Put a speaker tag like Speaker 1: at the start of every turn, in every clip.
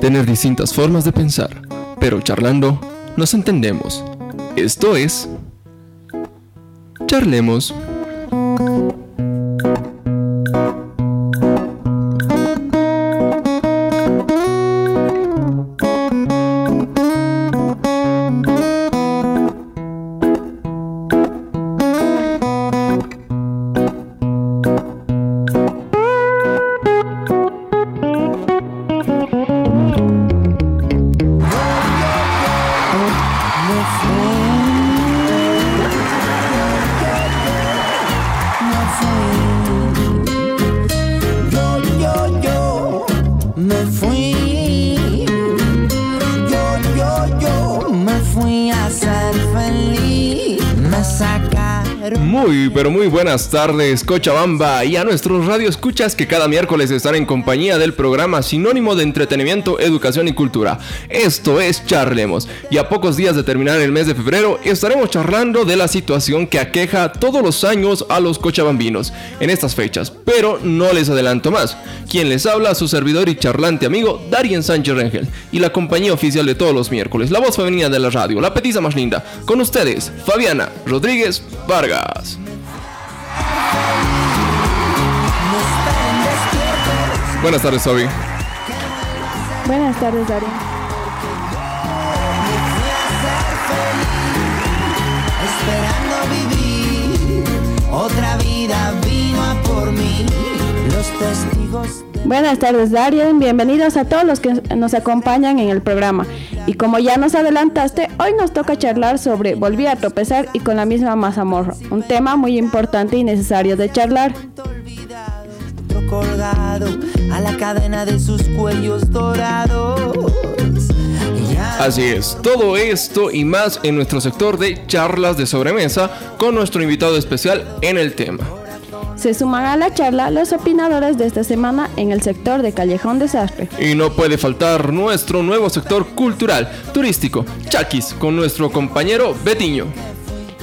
Speaker 1: tener distintas formas de pensar, pero charlando nos entendemos. Esto es... Charlemos. Buenas tardes, Cochabamba, y a nuestros radioescuchas que cada miércoles están en compañía del programa sinónimo de entretenimiento, educación y cultura. Esto es Charlemos, y a pocos días de terminar el mes de febrero estaremos charlando de la situación que aqueja todos los años a los cochabambinos en estas fechas, pero no les adelanto más. Quien les habla, su servidor y charlante amigo Darien Sánchez Rengel, y la compañía oficial de todos los miércoles, la voz femenina de la radio, la petiza más linda, con ustedes, Fabiana Rodríguez Vargas. Buenas tardes, Sobi.
Speaker 2: Buenas tardes, Dari. Esperando vivir otra vida vino a por mí. Los testigos. Buenas tardes, Darien. Bienvenidos a todos los que nos acompañan en el programa. Y como ya nos adelantaste, hoy nos toca charlar sobre Volví a tropezar y con la misma mazamorra. Un tema muy importante y necesario de charlar
Speaker 1: colgado a la cadena de sus cuellos dorados. Así es, todo esto y más en nuestro sector de charlas de sobremesa con nuestro invitado especial en el tema.
Speaker 2: Se suman a la charla los opinadores de esta semana en el sector de Callejón Desastre.
Speaker 1: Y no puede faltar nuestro nuevo sector cultural, turístico, Chaquis, con nuestro compañero Betiño.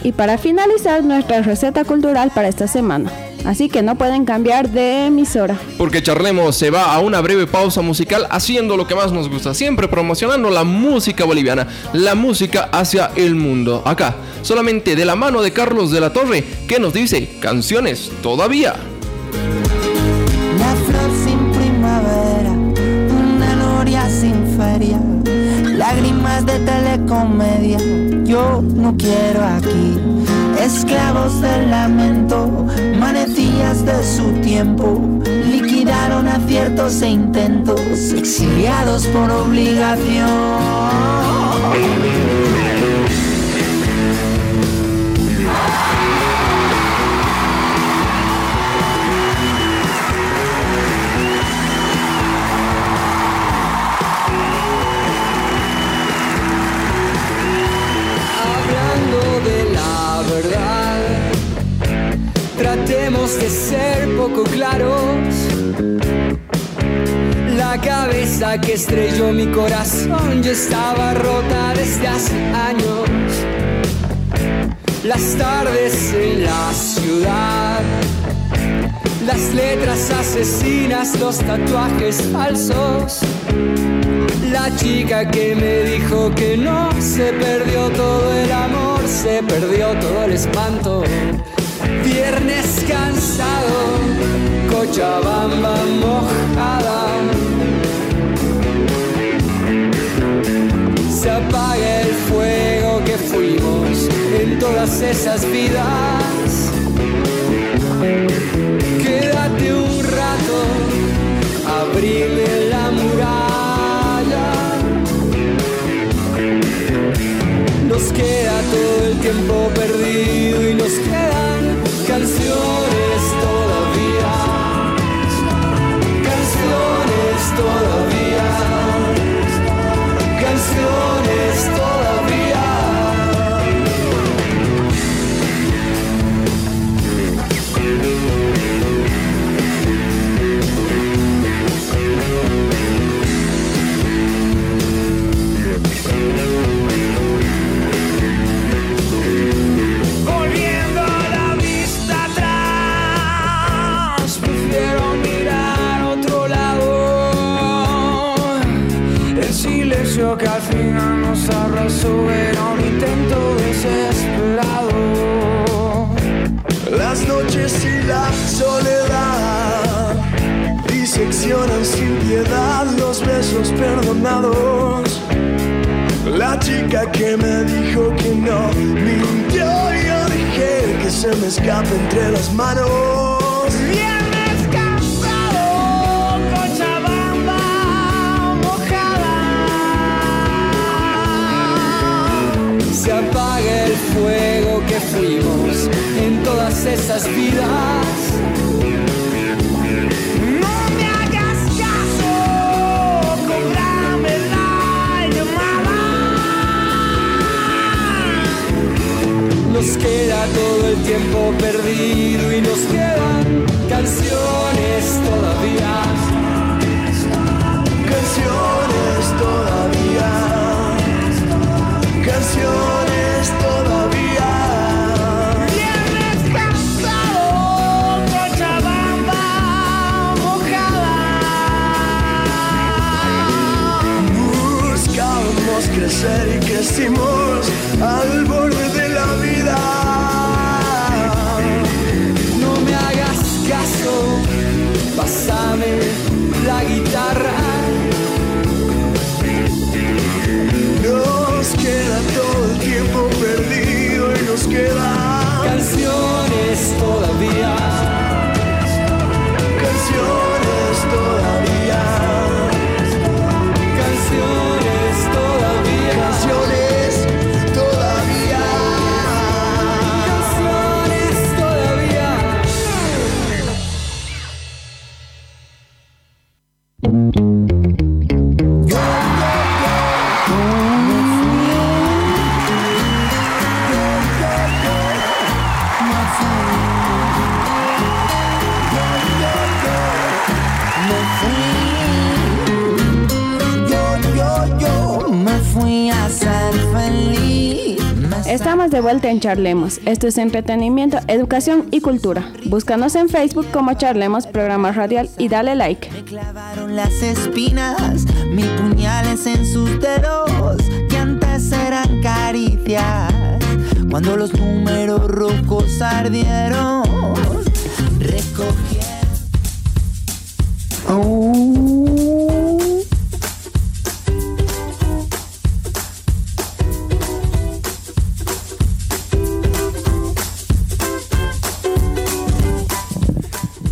Speaker 2: Y para finalizar, nuestra receta cultural para esta semana. Así que no pueden cambiar de emisora.
Speaker 1: Porque Charlemos se va a una breve pausa musical haciendo lo que más nos gusta, siempre promocionando la música boliviana, la música hacia el mundo. Acá, solamente de la mano de Carlos de la Torre, que nos dice canciones todavía.
Speaker 3: La flor sin primavera, una noria sin feria, lágrimas de telecomedia, yo no quiero aquí esclavos del lamento, manecillas de su tiempo, liquidaron aciertos e intentos, exiliados por obligación.
Speaker 4: Que estrelló mi corazón ya estaba rota desde hace años. Las tardes en la ciudad, las letras asesinas, los tatuajes falsos. La chica que me dijo que no, se perdió todo el amor, se perdió todo el espanto. Viernes cansado, Cochabamba mojada. Apaga el fuego que fuimos en todas esas vidas. Quédate un rato, abrime la muralla. Nos queda todo el tiempo perdido y nos queda arrasó era un intento desesperado.
Speaker 5: Las noches y la soledad diseccionan sin piedad los besos perdonados. La chica que me dijo que no mintió yo dije que se me escape entre las manos.
Speaker 4: En todas esas vidas. No me hagas caso, cobrame la llamada. Nos queda todo el tiempo perdido y nos quedan canciones y crecimos al borde de la vida. No me hagas caso, pásame la guitarra. Nos queda todo el tiempo perdido y nos quedan Thank
Speaker 2: you. De vuelta en Charlemos. Esto es entretenimiento, educación y cultura. Búscanos en Facebook como Charlemos, programa radial y dale like.
Speaker 3: Me clavaron las espinas, mis puñales en sus dedos, que antes eran caricias. Cuando los números rojos ardieron, recogieron.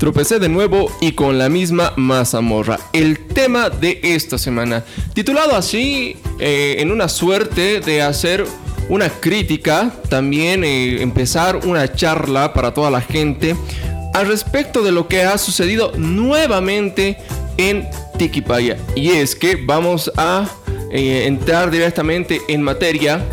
Speaker 1: Tropecé de nuevo y con la misma mazamorra. El tema de esta semana, titulado así, eh, en una suerte de hacer una crítica, también eh, empezar una charla para toda la gente al respecto de lo que ha sucedido nuevamente en Tiquipaya. Y es que vamos a eh, entrar directamente en materia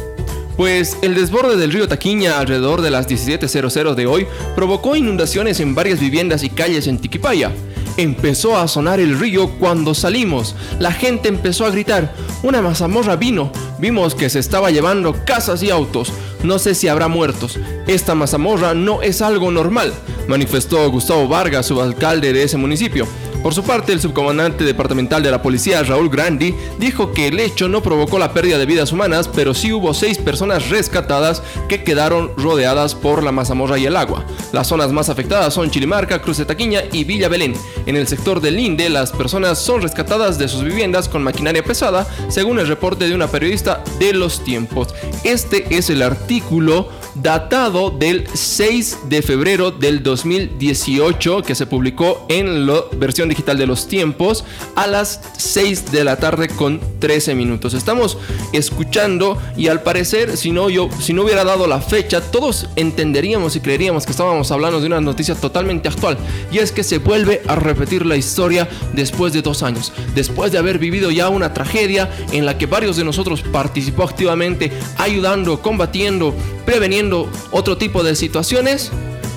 Speaker 1: pues el desborde del río Taquiña alrededor de las 17.00 de hoy provocó inundaciones en varias viviendas y calles en Tiquipaya. Empezó a sonar el río cuando salimos. La gente empezó a gritar. Una mazamorra vino. Vimos que se estaba llevando casas y autos. No sé si habrá muertos. Esta mazamorra no es algo normal, manifestó Gustavo Vargas, subalcalde de ese municipio. Por su parte, el subcomandante departamental de la policía, Raúl Grandi, dijo que el hecho no provocó la pérdida de vidas humanas, pero sí hubo seis personas rescatadas que quedaron rodeadas por la mazamorra y el agua. Las zonas más afectadas son Chilimarca, Cruz de Taquiña y Villa Belén. En el sector del Linde, las personas son rescatadas de sus viviendas con maquinaria pesada, según el reporte de una periodista de los tiempos. Este es el artículo datado del 6 de febrero del 2018 que se publicó en la versión digital de los tiempos a las 6 de la tarde con 13 minutos. Estamos escuchando y al parecer si no yo si no hubiera dado la fecha todos entenderíamos y creeríamos que estábamos hablando de una noticia totalmente actual y es que se vuelve a repetir la historia después de dos años después de haber vivido ya una tragedia en la que varios de nosotros participó activamente ayudando combatiendo preveniendo otro tipo de situaciones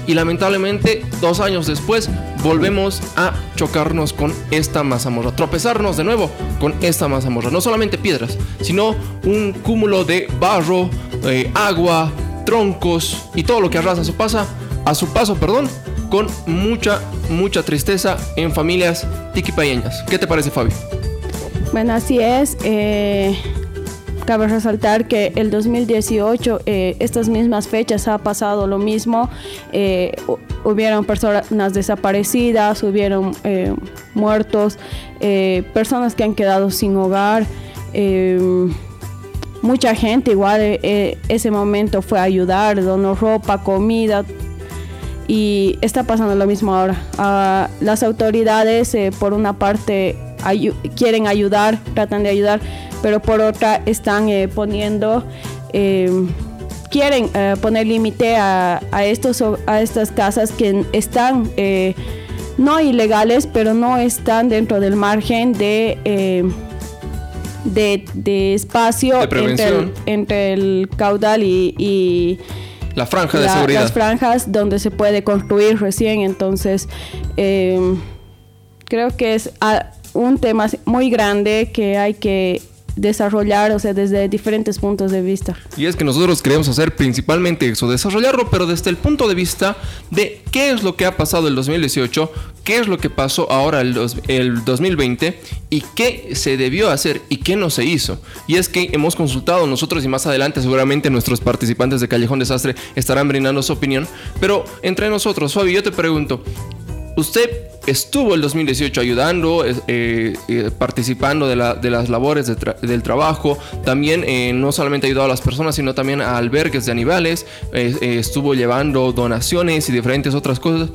Speaker 1: y lamentablemente dos años después volvemos a chocarnos con esta mazamorra, tropezarnos de nuevo con esta mazamorra. No solamente piedras, sino un cúmulo de barro, eh, agua, troncos y todo lo que arrasa su, pasa, a su paso, perdón, con mucha, mucha tristeza en familias tiquipayeñas. ¿Qué te parece, Fabi?
Speaker 2: Bueno, así es. Eh, cabe resaltar que el 2018, eh, estas mismas fechas, ha pasado lo mismo. Eh, hubieron personas desaparecidas, hubieron muertos, personas que han quedado sin hogar. mucha gente igual ese momento fue a ayudar, donó ropa, comida, y está pasando lo mismo ahora. Ah, las autoridades, por una parte, quieren ayudar, tratan de ayudar, pero por otra están eh, poniendo, eh, quieren eh, poner límite a, estos, a estas casas que están no ilegales, pero no están dentro del margen de... De, espacio entre el, caudal y,
Speaker 1: la franja de seguridad.
Speaker 2: Las franjas donde se puede construir recién. Entonces, creo que es un tema muy grande que hay que desarrollar, o sea, desde diferentes puntos de vista.
Speaker 1: Y es que nosotros queremos hacer principalmente eso, desarrollarlo, pero desde el punto de vista de qué es lo que ha pasado el 2018, qué es lo que pasó ahora el, el 2020 y qué se debió hacer y qué no se hizo. Y es que hemos consultado nosotros y más adelante seguramente nuestros participantes de Callejón Desastre estarán brindando su opinión, pero entre nosotros, Fabi, yo te pregunto, usted estuvo el 2018 ayudando, eh, eh, participando de, las labores del trabajo, también eh, no solamente ayudó a las personas, sino también a albergues de animales, estuvo llevando donaciones y diferentes otras cosas.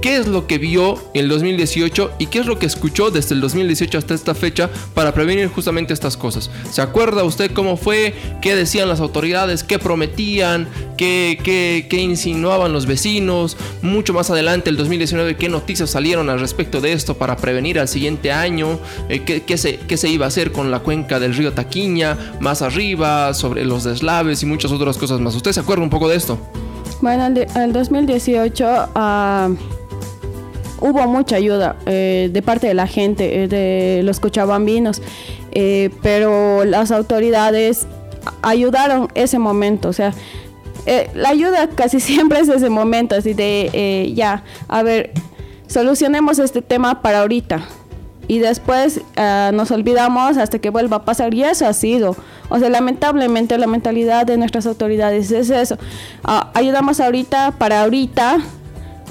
Speaker 1: ¿Qué es lo que vio en el 2018 y qué es lo que escuchó desde el 2018 hasta esta fecha para prevenir justamente estas cosas? ¿Se acuerda usted cómo fue? ¿Qué decían las autoridades? ¿Qué prometían? ¿Qué, qué, qué insinuaban los vecinos? Mucho más adelante, el 2019, ¿qué noticias salieron a respecto de esto para prevenir al siguiente año? Eh, ¿qué, se, ¿Qué se iba a hacer con la cuenca del río Taquiña? Más arriba, sobre los deslaves y muchas otras cosas más. ¿Usted se acuerda un poco de esto?
Speaker 2: Bueno, en el 2018 ah, hubo mucha ayuda eh, de parte de la gente, eh, de los cochabambinos, pero las autoridades ayudaron ese momento, o sea, la ayuda casi siempre es ese momento, así de, ya, a ver, solucionemos este tema para ahorita. Y después eh, nos olvidamos hasta que vuelva a pasar. Y eso ha sido. O sea, lamentablemente la mentalidad de nuestras autoridades es eso. Ah, ayudamos ahorita para ahorita,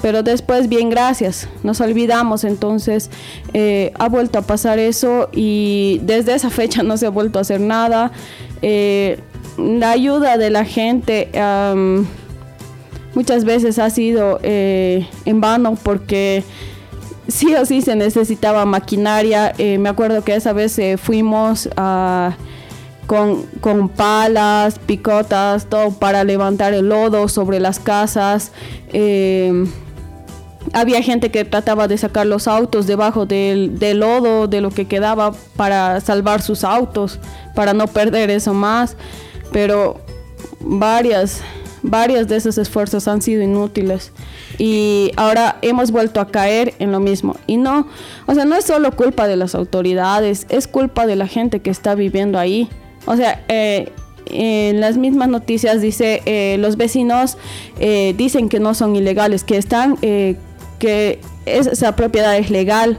Speaker 2: pero después bien gracias. Nos olvidamos. Entonces eh, ha vuelto a pasar eso y desde esa fecha no se ha vuelto a hacer nada. Eh, la ayuda de la gente muchas veces ha sido eh, en vano porque sí o sí se necesitaba maquinaria. Eh, me acuerdo que esa vez eh, fuimos con, con, palas, picotas, todo para levantar el lodo sobre las casas. había gente que trataba de sacar los autos debajo del, del lodo, de lo que quedaba, para salvar sus autos, para no perder eso más. Pero varias varios de esos esfuerzos han sido inútiles y ahora hemos vuelto a caer en lo mismo. Y no, o sea, no es solo culpa de las autoridades, es culpa de la gente que está viviendo ahí. O sea, eh, en las mismas noticias dice, eh, los vecinos eh, dicen que no son ilegales, que están, que esa propiedad es legal,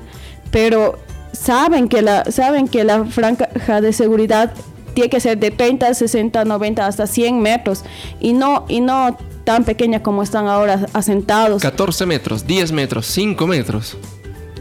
Speaker 2: pero saben que la, saben que la franja de seguridad tiene que ser de 30, 60, 90, hasta 100 metros y no, y no tan pequeña como están ahora asentados.
Speaker 1: 14 metros, 10 metros, 5 metros.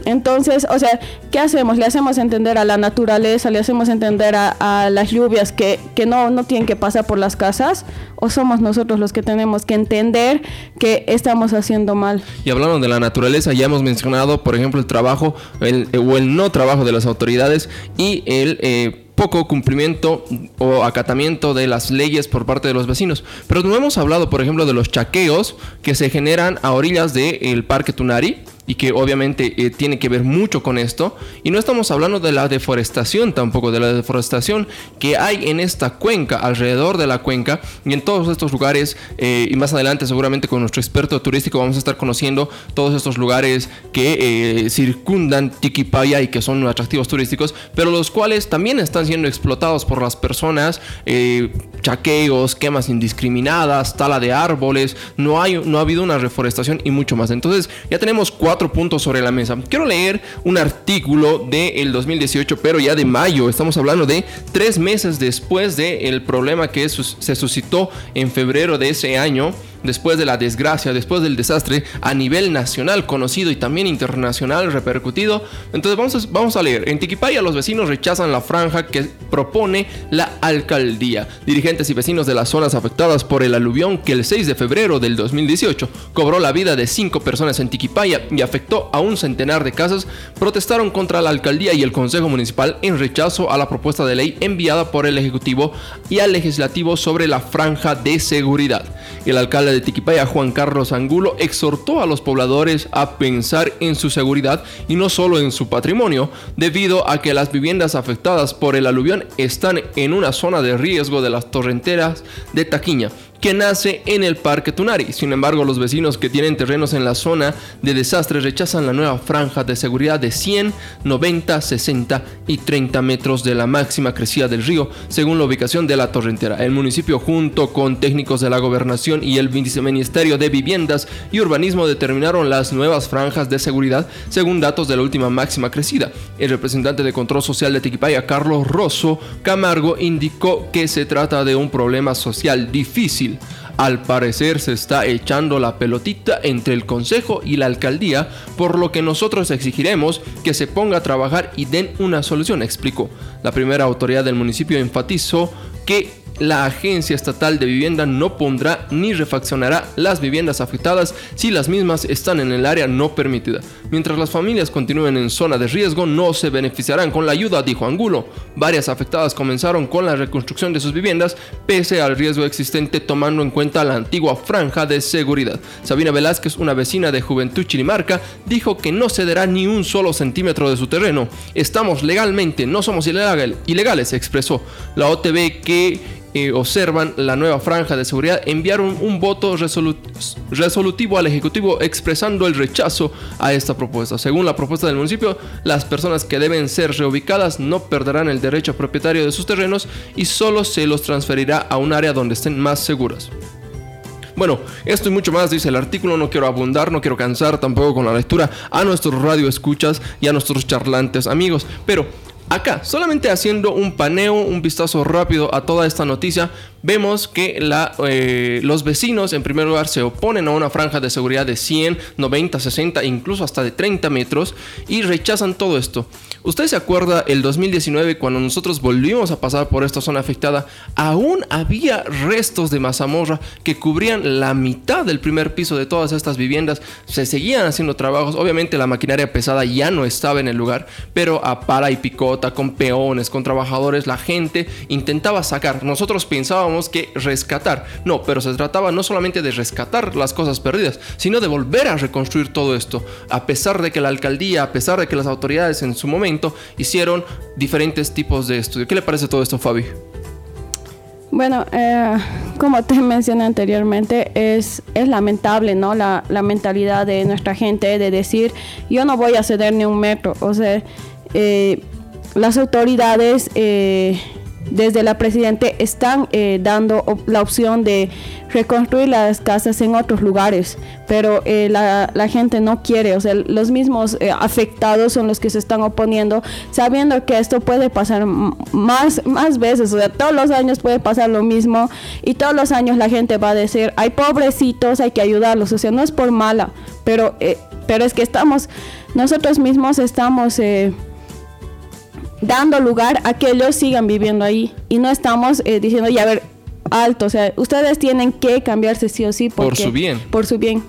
Speaker 2: Entonces, o sea, ¿qué hacemos? Le hacemos entender a la naturaleza, le hacemos entender a, las lluvias que, que, no, no tienen que pasar por las casas, o somos nosotros los que tenemos que entender que estamos haciendo mal.
Speaker 1: Y hablando de la naturaleza, ya hemos mencionado, por ejemplo, el trabajo el, o el no trabajo de las autoridades y el... Eh, poco cumplimiento o acatamiento de las leyes por parte de los vecinos. Pero no hemos hablado, por ejemplo, de los chaqueos que se generan a orillas del Parque Tunari y que obviamente eh, tiene que ver mucho con esto. Y no estamos hablando de la deforestación tampoco, de la deforestación que hay en esta cuenca, alrededor de la cuenca y en todos estos lugares. Eh, y más adelante seguramente con nuestro experto turístico vamos a estar conociendo todos estos lugares que eh, circundan Tiquipaya y que son atractivos turísticos, pero los cuales también están siendo explotados por las personas, chaqueos, quemas indiscriminadas, tala de árboles, no, hay, no ha habido una reforestación y mucho más. Entonces ya tenemos cuatro cuatro puntos sobre la mesa. Quiero leer un artículo del 2018, pero ya de mayo. Estamos hablando de tres meses después del problema que se suscitó en febrero de ese año después de la desgracia, después del desastre a nivel nacional conocido y también internacional repercutido. Entonces vamos a, vamos a leer. En Tiquipaya los vecinos rechazan la franja que propone la alcaldía. Dirigentes y vecinos de las zonas afectadas por el aluvión que el 6 de febrero del 2018 cobró la vida de cinco personas en Tiquipaya y afectó a un centenar de casas, protestaron contra la alcaldía y el Consejo Municipal en rechazo a la propuesta de ley enviada por el Ejecutivo y al Legislativo sobre la franja de seguridad. El alcalde de Tiquipaya, Juan Carlos Angulo, exhortó a los pobladores a pensar en su seguridad y no solo en su patrimonio, debido a que las viviendas afectadas por el aluvión están en una zona de riesgo de las torrenteras de Taquiña que nace en el Parque Tunari. Sin embargo, los vecinos que tienen terrenos en la zona de desastre rechazan la nueva franja de seguridad de 100, 90, 60 y 30 metros de la máxima crecida del río, según la ubicación de la torrentera. El municipio, junto con técnicos de la gobernación y el viceministerio de Viviendas y Urbanismo, determinaron las nuevas franjas de seguridad según datos de la última máxima crecida. El representante de Control Social de Tiquipaya, Carlos Rosso Camargo, indicó que se trata de un problema social difícil al parecer se está echando la pelotita entre el Consejo y la Alcaldía, por lo que nosotros exigiremos que se ponga a trabajar y den una solución, explicó. La primera autoridad del municipio enfatizó que la Agencia Estatal de Vivienda no pondrá ni refaccionará las viviendas afectadas si las mismas están en el área no permitida. Mientras las familias continúen en zona de riesgo, no se beneficiarán con la ayuda, dijo Angulo. Varias afectadas comenzaron con la reconstrucción de sus viviendas pese al riesgo existente tomando en cuenta la antigua franja de seguridad. Sabina Velázquez, una vecina de Juventud Chirimarca, dijo que no cederá ni un solo centímetro de su terreno. Estamos legalmente, no somos ilegales, expresó. La OTB que observan la nueva franja de seguridad enviaron un voto resolutivo al Ejecutivo expresando el rechazo a esta propuesta. Según la propuesta del municipio, las personas que deben ser reubicadas no perderán el derecho propietario de sus terrenos y solo se los transferirá a un área donde estén más seguras. Bueno, esto y mucho más dice el artículo, no quiero abundar, no quiero cansar tampoco con la lectura a nuestros radio escuchas y a nuestros charlantes amigos, pero Acá, solamente haciendo un paneo, un vistazo rápido a toda esta noticia, vemos que eh, los vecinos en primer lugar se oponen a una franja de seguridad de 100, 90, 60, incluso hasta de 30 metros y rechazan todo esto. ¿Usted se acuerda el 2019 cuando nosotros volvimos a pasar por esta zona afectada? Aún había restos de mazamorra que cubrían la mitad del primer piso de todas estas viviendas. Se seguían haciendo trabajos. Obviamente la maquinaria pesada ya no estaba en el lugar, pero a para y picota, con peones, con trabajadores, la gente intentaba sacar. Nosotros pensábamos que rescatar. No, pero se trataba no solamente de rescatar las cosas perdidas, sino de volver a reconstruir todo esto. A pesar de que la alcaldía, a pesar de que las autoridades en su momento hicieron diferentes tipos de estudio. ¿Qué le parece todo esto, Fabi?
Speaker 2: Bueno, eh, como te mencioné anteriormente, es, es lamentable, ¿no? La, la, mentalidad de nuestra gente de decir, yo no voy a ceder ni un metro. O sea, eh, las autoridades eh, desde la Presidente están eh, dando la opción de reconstruir las casas en otros lugares, pero eh, la, gente no quiere, o sea, los mismos eh, afectados son los que se están oponiendo, sabiendo que esto puede pasar más, más veces, o sea, todos los años puede pasar lo mismo y todos los años la gente va a decir, hay pobrecitos, hay que ayudarlos, o sea, no es por mala, pero, pero es que estamos, nosotros mismos estamos dando lugar a que ellos sigan viviendo ahí y no estamos eh, diciendo, ya a ver, alto, o sea, ustedes tienen que cambiarse sí o sí.
Speaker 1: por su bien.
Speaker 2: Por su bien.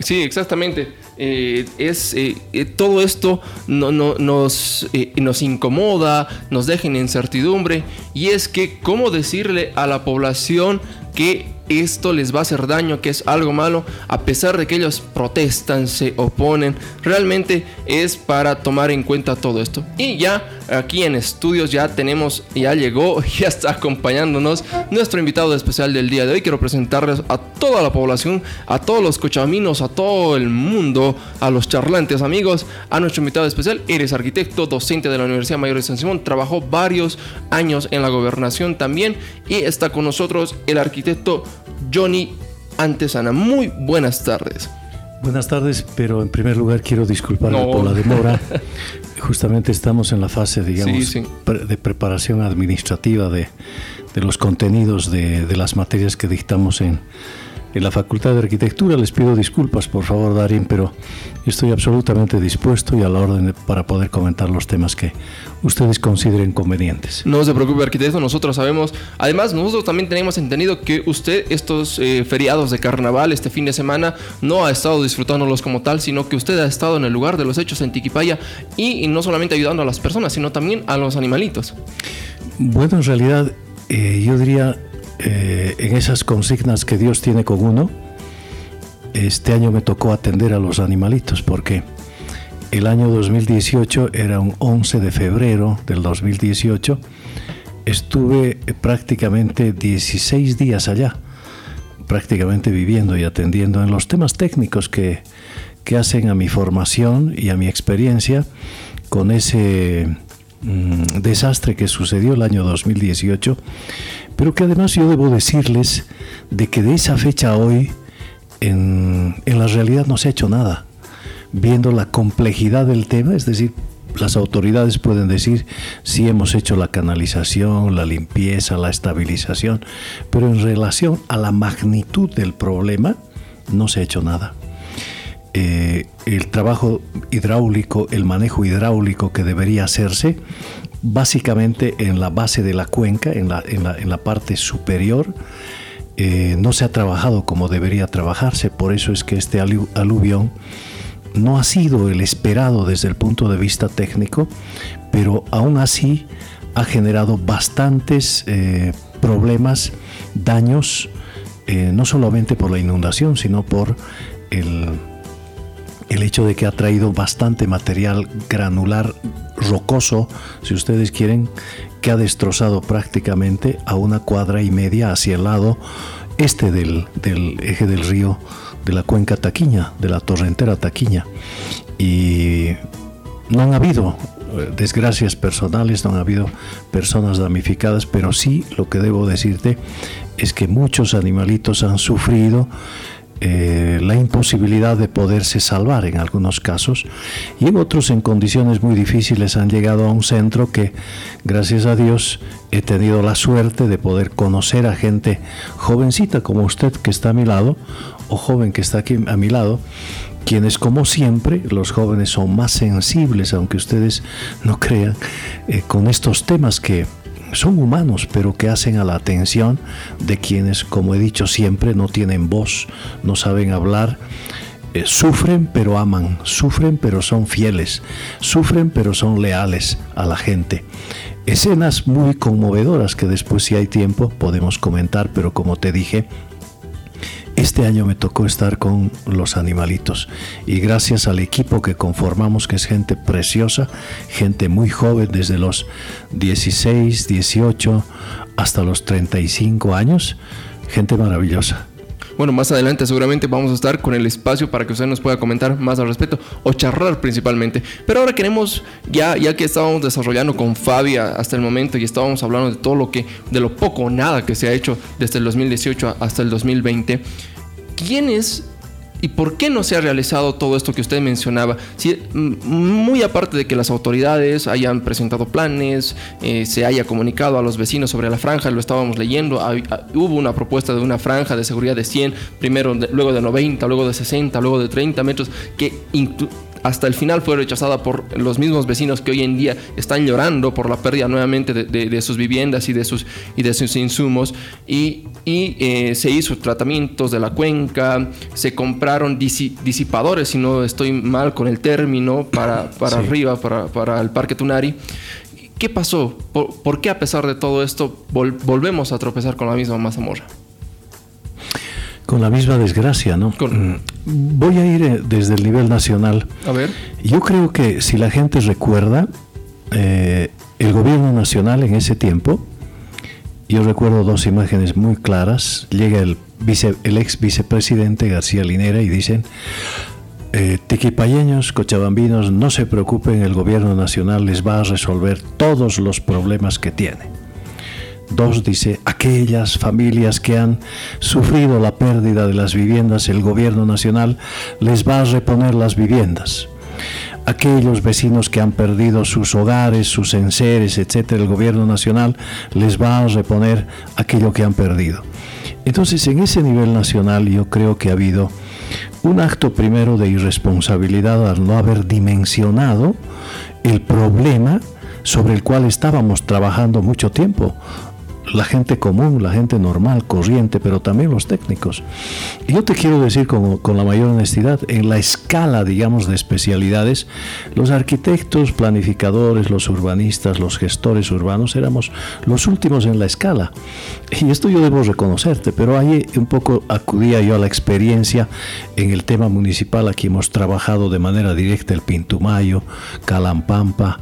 Speaker 1: Sí, exactamente. Eh, es eh, todo esto no, no, nos, nos incomoda, nos deja en incertidumbre y es que cómo decirle a la población que esto les va a hacer daño, que es algo malo, a pesar de que ellos protestan, se oponen, realmente es para tomar en cuenta todo esto. Y ya aquí en estudios ya tenemos, ya llegó, ya está acompañándonos nuestro invitado especial del día de hoy. Quiero presentarles a toda la población, a todos los cochaminos, a todo el mundo, a los charlantes amigos, a nuestro invitado especial. Eres arquitecto, docente de la Universidad Mayor de San Simón, trabajó varios años en la gobernación también y está con nosotros el arquitecto Johnny Antesana. Muy buenas tardes.
Speaker 6: Buenas tardes, pero en primer lugar quiero disculparme por la demora. Justamente estamos en la fase, digamos, de preparación administrativa de, los contenidos de, de las materias que dictamos en, en la Facultad de Arquitectura. Les pido disculpas, por favor, Darín, pero estoy absolutamente dispuesto y a la orden para poder comentar los temas que ustedes consideren convenientes.
Speaker 1: No se preocupe, arquitecto, nosotros sabemos. Además, nosotros también tenemos entendido que usted estos eh, feriados de carnaval, este fin de semana, no ha estado disfrutándolos como tal, sino que usted ha estado en el lugar de los hechos en Tiquipaya y, no solamente ayudando a las personas, sino también a los animalitos.
Speaker 6: Bueno, en realidad, eh, yo diría eh, en esas consignas que Dios tiene con uno, este año me tocó atender a los animalitos porque el año 2018 era un 11 de febrero del 2018. Estuve prácticamente 16 días allá, prácticamente viviendo y atendiendo en los temas técnicos que, que hacen a mi formación y a mi experiencia con ese mm, desastre que sucedió el año 2018 pero que además yo debo decirles de que de esa fecha a hoy en, la realidad no se ha hecho nada. Viendo la complejidad del tema, es decir, las autoridades pueden decir si hemos hecho la canalización, la limpieza, la estabilización, pero en relación a la magnitud del problema no se ha hecho nada. Eh, el trabajo hidráulico, el manejo hidráulico que debería hacerse, básicamente en la base de la cuenca, en la, en la, parte superior, eh, no se ha trabajado como debería trabajarse. Por eso es que este aluvión no ha sido el esperado desde el punto de vista técnico, pero aún así ha generado bastantes eh, problemas, daños, eh, no solamente por la inundación, sino por el, el hecho de que ha traído bastante material granular rocoso, si ustedes quieren, que ha destrozado prácticamente a una cuadra y media hacia el lado este del, eje del río de la cuenca Taquiña, de la torrentera Taquiña. Y no han habido eh, desgracias personales, no han habido personas damnificadas, pero sí lo que debo decirte es que muchos animalitos han sufrido eh, la imposibilidad de poderse salvar en algunos casos. Y en otros en condiciones muy difíciles han llegado a un centro que gracias a Dios he tenido la suerte de poder conocer a gente jovencita como usted que está a mi lado o joven que está aquí a mi lado quienes como siempre, los jóvenes son más sensibles, aunque ustedes no crean, eh, con estos temas que son humanos, pero que hacen a la atención de quienes, como he dicho siempre, no tienen voz, no saben hablar, eh, sufren pero aman, sufren pero son fieles, sufren pero son leales a la gente. Escenas muy conmovedoras que después si hay tiempo podemos comentar, pero como te dije, este año me tocó estar con los animalitos y gracias al equipo que conformamos, que es gente preciosa, gente muy joven, desde los 16, 18 hasta los 35 años, gente maravillosa.
Speaker 1: Bueno, más adelante seguramente vamos a estar con el espacio para que usted nos pueda comentar más al respecto o charlar principalmente. Pero ahora queremos, ya, ya que estábamos desarrollando con Fabia hasta el momento y estábamos hablando de todo lo que, de lo poco o nada que se ha hecho desde el 2018 hasta el 2020, ¿quiénes ¿Y por qué no se ha realizado todo esto que usted mencionaba? Si, muy aparte de que las autoridades hayan presentado planes, eh, se haya comunicado a los vecinos sobre la franja, lo estábamos leyendo, hubo una propuesta de una franja de seguridad de 100, primero luego de 90, luego de 60, luego de 30 metros, que hasta el final fue rechazada por los mismos vecinos que hoy en día están llorando por la pérdida nuevamente de, sus viviendas y de sus, y de sus insumos. Y, eh, se hizo tratamientos de la cuenca, se compraron disipadores, si no estoy mal con el término, para, para arriba, para, para, el Parque Tunari. ¿Qué pasó? ¿Por, qué a pesar de todo esto volvemos a tropezar con la misma mazamorra?
Speaker 6: Con la misma desgracia, ¿no? Mm, voy a ir eh, desde el nivel nacional.
Speaker 1: A ver.
Speaker 6: Yo creo que si la gente recuerda, eh, el gobierno nacional en ese tiempo, yo recuerdo dos imágenes muy claras, llega el, vice, el ex vicepresidente García Linera y dicen, eh, tiquipayeños, cochabambinos, no se preocupen, el gobierno nacional les va a resolver todos los problemas que tiene. Dos dice, aquellas familias que han sufrido la pérdida de las viviendas, el gobierno nacional les va a reponer las viviendas. Aquellos vecinos que han perdido sus hogares, sus enseres, etcétera, el gobierno nacional les va a reponer aquello que han perdido. Entonces, en ese nivel nacional yo creo que ha habido un acto primero de irresponsabilidad al no haber dimensionado el problema sobre el cual estábamos trabajando mucho tiempo la gente común, la gente normal, corriente, pero también los técnicos. Y yo te quiero decir con, con, la mayor honestidad, en la escala, digamos, de especialidades, los arquitectos, planificadores, los urbanistas, los gestores urbanos, éramos los últimos en la escala. Y esto yo debo reconocerte, pero ahí un poco acudía yo a la experiencia en el tema municipal. Aquí hemos trabajado de manera directa el Pintumayo, Calampampa,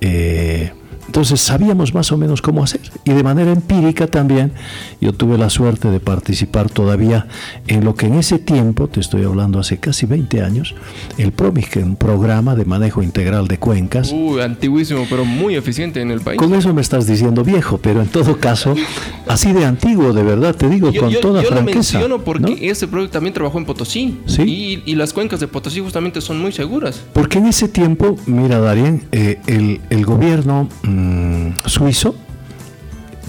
Speaker 6: eh, entonces sabíamos más o menos cómo hacer. Y de manera empírica también yo tuve la suerte de participar todavía en lo que en ese tiempo, te estoy hablando hace casi 20 años, el PROMIC, un programa de manejo integral de cuencas.
Speaker 1: Uy, antiguísimo, pero muy eficiente en el país.
Speaker 6: Con eso me estás diciendo viejo, pero en todo caso, así de antiguo, de verdad, te digo, con toda franqueza. Yo lo
Speaker 1: menciono porque ese proyecto también trabajó en Potosí. ¿Sí? Y, las cuencas de Potosí justamente son muy seguras.
Speaker 6: Porque en ese tiempo, mira, Darien, eh, el, el, gobierno... Mm, suizo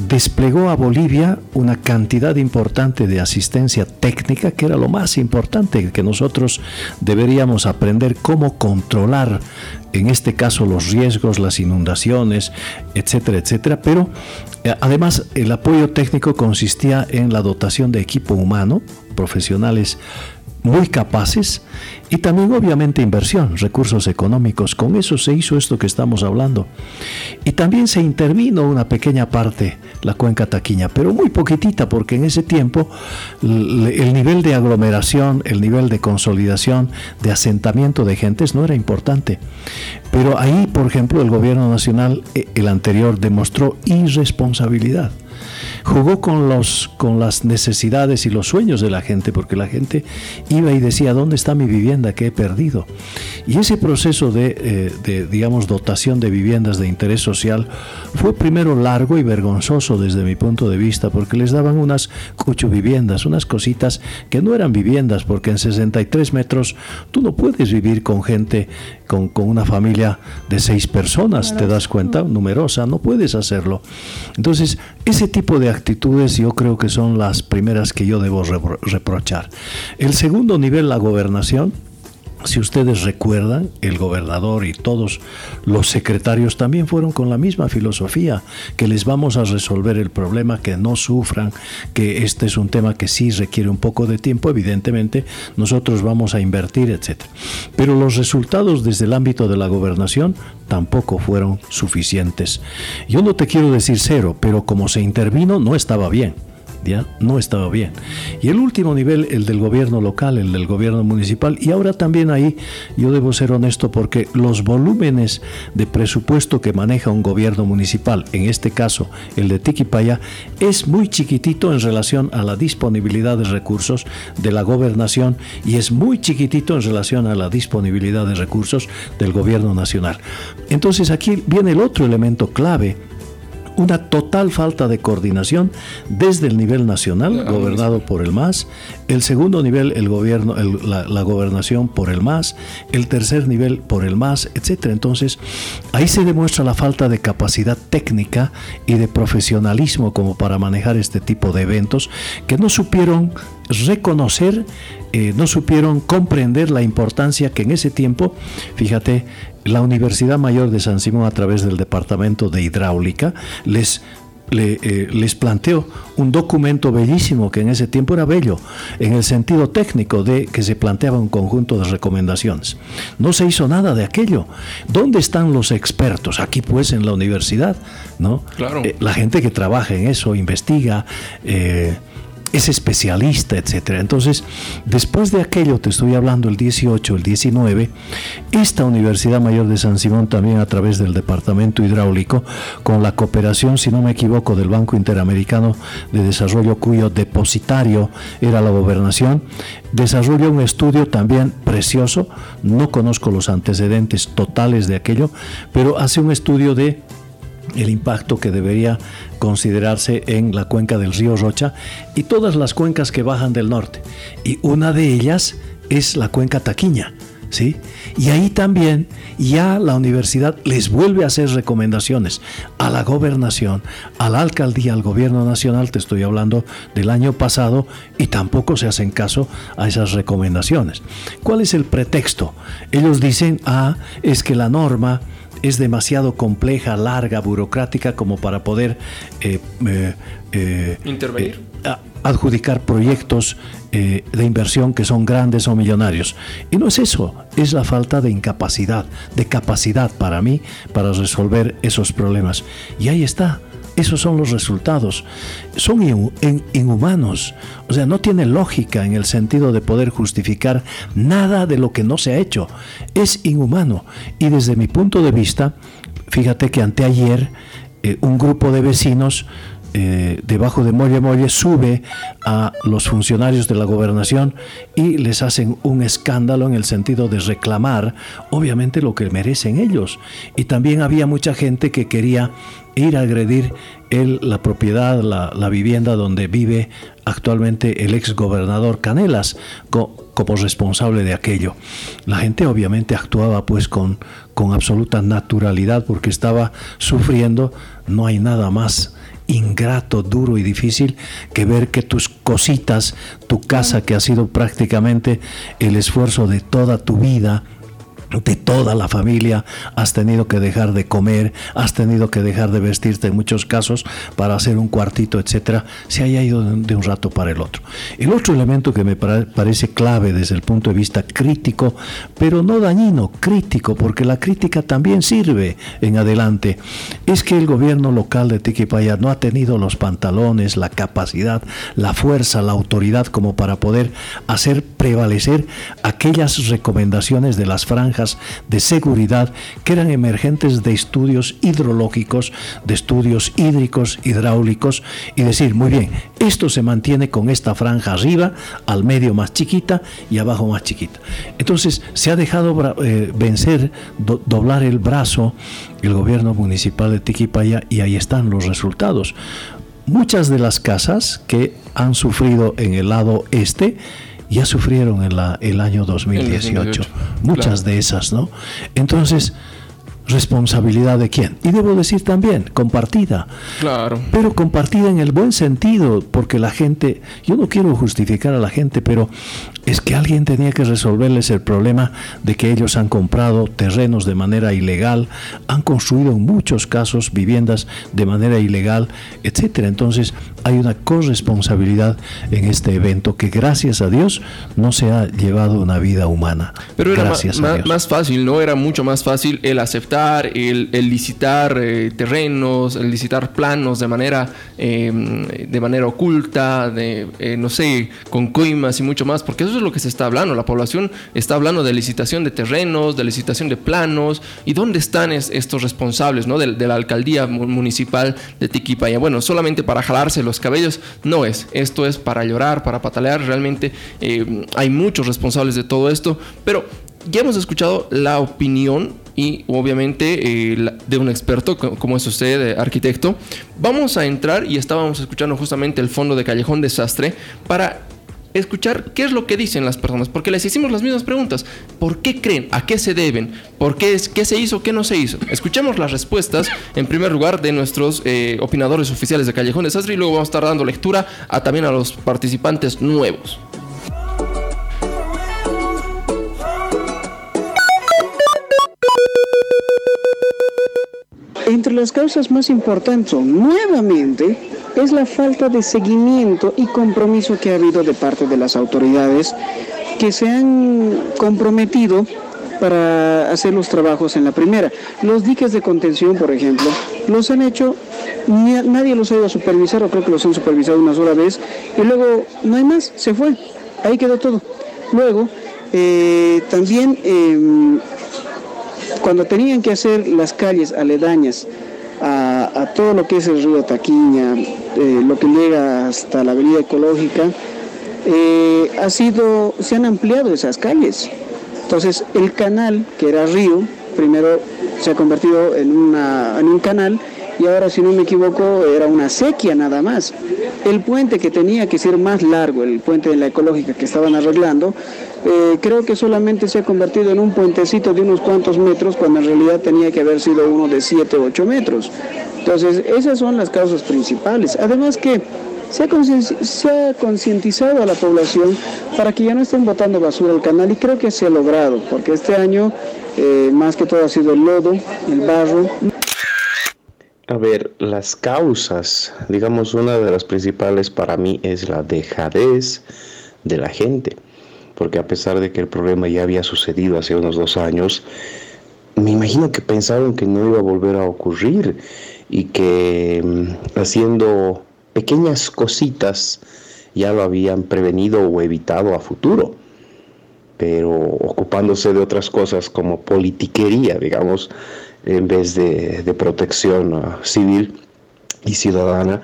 Speaker 6: desplegó a Bolivia una cantidad importante de asistencia técnica, que era lo más importante, que nosotros deberíamos aprender cómo controlar, en este caso, los riesgos, las inundaciones, etcétera, etcétera. Pero eh, además el apoyo técnico consistía en la dotación de equipo humano, profesionales muy capaces y también obviamente inversión, recursos económicos. Con eso se hizo esto que estamos hablando. Y también se intervino una pequeña parte, la cuenca taquiña, pero muy poquitita porque en ese tiempo el nivel de aglomeración, el nivel de consolidación, de asentamiento de gentes no era importante. Pero ahí, por ejemplo, el gobierno nacional, eh, el anterior, demostró irresponsabilidad jugó con, los, con las necesidades y los sueños de la gente, porque la gente iba y decía, ¿dónde está mi vivienda que he perdido? Y ese proceso de, eh, de digamos, dotación de viviendas de interés social fue primero largo y vergonzoso desde mi punto de vista, porque les daban unas cucho viviendas, unas cositas que no eran viviendas, porque en 63 metros tú no puedes vivir con gente, con, con una familia de seis personas, ¿te das cuenta? Numerosa, no puedes hacerlo. Entonces, ese tipo de actitudes yo creo que son las primeras que yo debo reprochar. El segundo nivel, la gobernación, si ustedes recuerdan, el gobernador y todos los secretarios también fueron con la misma filosofía, que les vamos a resolver el problema, que no sufran, que este es un tema que sí requiere un poco de tiempo, evidentemente nosotros vamos a invertir, etc. Pero los resultados desde el ámbito de la gobernación tampoco fueron suficientes. Yo no te quiero decir cero, pero como se intervino no estaba bien ya no estaba bien. Y el último nivel, el del gobierno local, el del gobierno municipal, y ahora también ahí yo debo ser honesto porque los volúmenes de presupuesto que maneja un gobierno municipal, en este caso el de Tiquipaya, es muy chiquitito en relación a la disponibilidad de recursos de la gobernación y es muy chiquitito en relación a la disponibilidad de recursos del gobierno nacional. Entonces aquí viene el otro elemento clave una total falta de coordinación desde el nivel nacional, gobernado por el MAS, el segundo nivel, el gobierno, la, gobernación por el MAS, el tercer nivel por el MAS, etcétera. Entonces, ahí se demuestra la falta de capacidad técnica y de profesionalismo como para manejar este tipo de eventos que no supieron reconocer, eh, no supieron comprender la importancia que en ese tiempo, fíjate, la Universidad Mayor de San Simón a través del Departamento de Hidráulica les eh, les planteó un documento bellísimo que en ese tiempo era bello, en el sentido técnico de que se planteaba un conjunto de recomendaciones. No se hizo nada de aquello. ¿Dónde están los expertos? Aquí pues en la universidad, ¿no?
Speaker 1: Claro.
Speaker 6: Eh, la gente que trabaja en eso, investiga, eh, es especialista, etcétera. Entonces, después de aquello, te estoy hablando el 18, el 19, esta Universidad Mayor de San Simón también a través del Departamento Hidráulico, con la cooperación, si no me equivoco, del Banco Interamericano de Desarrollo, cuyo depositario era la gobernación, desarrolló un estudio también precioso, no conozco los antecedentes totales de aquello, pero hace un estudio de el impacto que debería considerarse en la cuenca del río Rocha y todas las cuencas que bajan del norte. Y una de ellas es la cuenca Taquiña. ¿Sí? Y ahí también ya la universidad les vuelve a hacer recomendaciones a la gobernación, a la alcaldía, al gobierno nacional, te estoy hablando del año pasado, y tampoco se hacen caso a esas recomendaciones. ¿Cuál es el pretexto? Ellos dicen, ah, es que la norma es demasiado compleja, larga, burocrática como para poder
Speaker 1: eh, eh, eh, intervenir.
Speaker 6: adjudicar proyectos de inversión que son grandes o millonarios. Y no es eso, es la falta de incapacidad, de capacidad para mí para resolver esos problemas. Y ahí está. Esos son los resultados. Son inhumanos. O sea, no tiene lógica en el sentido de poder justificar nada de lo que no se ha hecho. Es inhumano. Y desde mi punto de vista, fíjate que anteayer eh, un grupo de vecinos eh, debajo de Molle Molle sube a los funcionarios de la gobernación y les hacen un escándalo en el sentido de reclamar, obviamente, lo que merecen ellos. Y también había mucha gente que quería ir a agredir el, la propiedad, la, vivienda donde vive actualmente el ex gobernador Canelas como responsable de aquello. La gente obviamente actuaba pues con, con absoluta naturalidad porque estaba sufriendo, no hay nada más ingrato, duro y difícil que ver que tus cositas, tu casa que ha sido prácticamente el esfuerzo de toda tu vida, de toda la familia, has tenido que dejar de comer, has tenido que dejar de vestirte en muchos casos para hacer un cuartito, etcétera, se haya ido de un rato para el otro. El otro elemento que me parece clave desde el punto de vista crítico, pero no dañino, crítico, porque la crítica también sirve en adelante, es que el gobierno local de Tiquipaya no ha tenido los pantalones, la capacidad, la fuerza, la autoridad como para poder hacer prevalecer aquellas recomendaciones de las franjas de seguridad que eran emergentes de estudios hidrológicos, de estudios hídricos, hidráulicos, y decir, muy bien, esto se mantiene con esta franja arriba, al medio más chiquita y abajo más chiquita. Entonces se ha dejado eh, vencer, doblar el brazo el gobierno municipal de Tiquipaya y ahí están los resultados. Muchas de las casas que han sufrido en el lado este, ya sufrieron en la, el año 2018. Muchas de esas, ¿no? Entonces, responsabilidad de quién. Y debo decir también, compartida.
Speaker 1: Claro.
Speaker 6: Pero compartida en el buen sentido, porque la gente, yo no quiero justificar a la gente, pero es que alguien tenía que resolverles el problema de que ellos han comprado terrenos de manera ilegal, han construido en muchos casos viviendas de manera ilegal, etcétera. Entonces, hay una corresponsabilidad en este evento que gracias a Dios no se ha llevado una vida humana.
Speaker 1: Pero era más, fácil, ¿no? Era mucho más fácil el aceptar, el, licitar eh, terrenos, el licitar planos de manera, em, de manera oculta, de, eh, no sé, con coimas y mucho más, porque eso es lo que se está hablando. La población está hablando de licitación de terrenos, de licitación de planos, y dónde están estos responsables, ¿no? De, la alcaldía municipal de Tiquipaya. Bueno, solamente para jalarse los cabellos no es. Esto es para llorar, para patalear. Realmente eh, hay muchos responsables de todo esto, pero ya hemos escuchado la opinión y obviamente eh, de un experto como es usted, arquitecto. Vamos a entrar y estábamos escuchando justamente el fondo de Callejón Desastre para escuchar qué es lo que dicen las personas, porque les hicimos las mismas preguntas. ¿Por qué creen? ¿A qué se deben? ¿Por qué, es, qué se hizo? ¿Qué no se hizo? Escuchemos las respuestas, en primer lugar, de nuestros eh, opinadores oficiales de Callejón Desastre y luego vamos a estar dando lectura a, también a los participantes nuevos.
Speaker 7: Entre las causas más importantes, nuevamente, es la falta de seguimiento y compromiso que ha habido de parte de las autoridades que se han comprometido para hacer los trabajos en la primera. Los diques de contención, por ejemplo, los han hecho, nadie los ha ido a supervisar, o creo que los han supervisado una sola vez, y luego no hay más, se fue, ahí quedó todo. Luego, eh, también em, cuando tenían que hacer las calles aledañas a, todo lo que es el río Taquiña, eh, lo que llega hasta la avenida ecológica, eh, ha sido, se han ampliado esas calles. Entonces el canal, que era río, primero se ha convertido en, una, en un canal y ahora si no me equivoco era una sequía nada más. El puente que tenía que ser más largo, el puente de la ecológica que estaban arreglando, eh, creo que solamente se ha convertido en un puentecito de unos cuantos metros cuando en realidad tenía que haber sido uno de 7 o 8 metros. Entonces, esas son las causas principales. Además que se ha concientizado a la población para que ya no estén botando basura al canal y creo que se ha logrado, porque este año eh, más que todo ha sido el lodo, el barro.
Speaker 8: A ver, las causas, digamos, una de las principales para mí es la dejadez de la gente, porque a pesar de que el problema ya había sucedido hace unos dos años, me imagino que pensaron que no iba a volver a ocurrir y que mm, haciendo pequeñas cositas ya lo habían prevenido o evitado a futuro, pero ocupándose de otras cosas como politiquería, digamos, en vez de, protección uh, civil y ciudadana,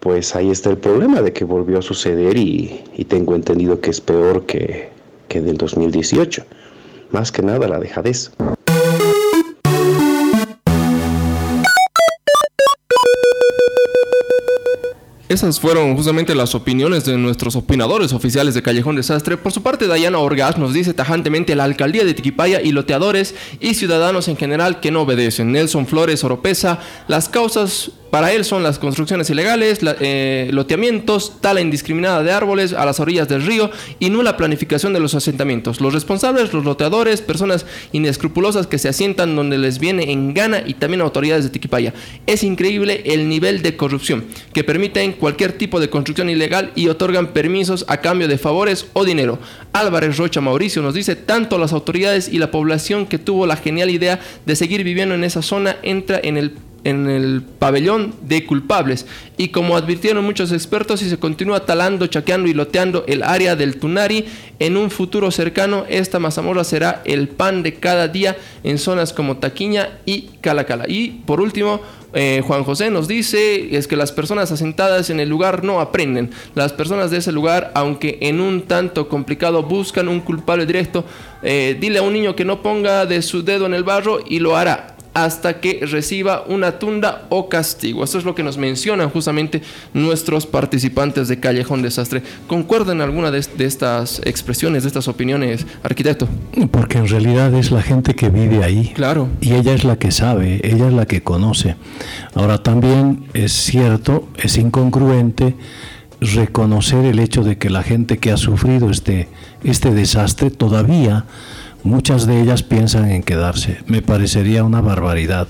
Speaker 8: pues ahí está el problema de que volvió a suceder y, tengo entendido que es peor que, que del 2018. Más que nada la dejadez.
Speaker 1: Esas fueron justamente las opiniones de nuestros opinadores oficiales de Callejón Desastre. Por su parte, Dayana Orgaz nos dice tajantemente la alcaldía de Tiquipaya y loteadores y ciudadanos en general que no obedecen. Nelson Flores Oropesa, las causas para él son las construcciones ilegales, eh, loteamientos, tala indiscriminada de árboles a las orillas del río y nula planificación de los asentamientos. Los responsables, los loteadores, personas inescrupulosas que se asientan donde les viene en gana y también autoridades de Tiquipaya. Es increíble el nivel de corrupción que permiten cualquier tipo de construcción ilegal y otorgan permisos a cambio de favores o dinero. Álvarez Rocha Mauricio nos dice, tanto las autoridades y la población que tuvo la genial idea de seguir viviendo en esa zona entra en el en el pabellón de culpables. Y como advirtieron muchos expertos, si se continúa talando, chaqueando y loteando el área del Tunari, en un futuro cercano esta mazamorra será el pan de cada día en zonas como Taquiña y Calacala. Y por último, eh, Juan José nos dice es que las personas asentadas en el lugar no aprenden. Las personas de ese lugar, aunque en un tanto complicado, buscan un culpable directo. Eh, dile a un niño que no ponga de su dedo en el barro y lo hará hasta que reciba una tunda o castigo. Esto es lo que nos mencionan justamente nuestros participantes de Callejón Desastre. ¿Concuerdan alguna de, estas expresiones, de estas opiniones, arquitecto?
Speaker 6: Porque en realidad es la gente que vive ahí.
Speaker 1: Claro.
Speaker 6: Y ella es la que sabe, ella es la que conoce. Ahora también es cierto, es incongruente reconocer el hecho de que la gente que ha sufrido este, este desastre todavía muchas de ellas piensan en quedarse. Me parecería una barbaridad.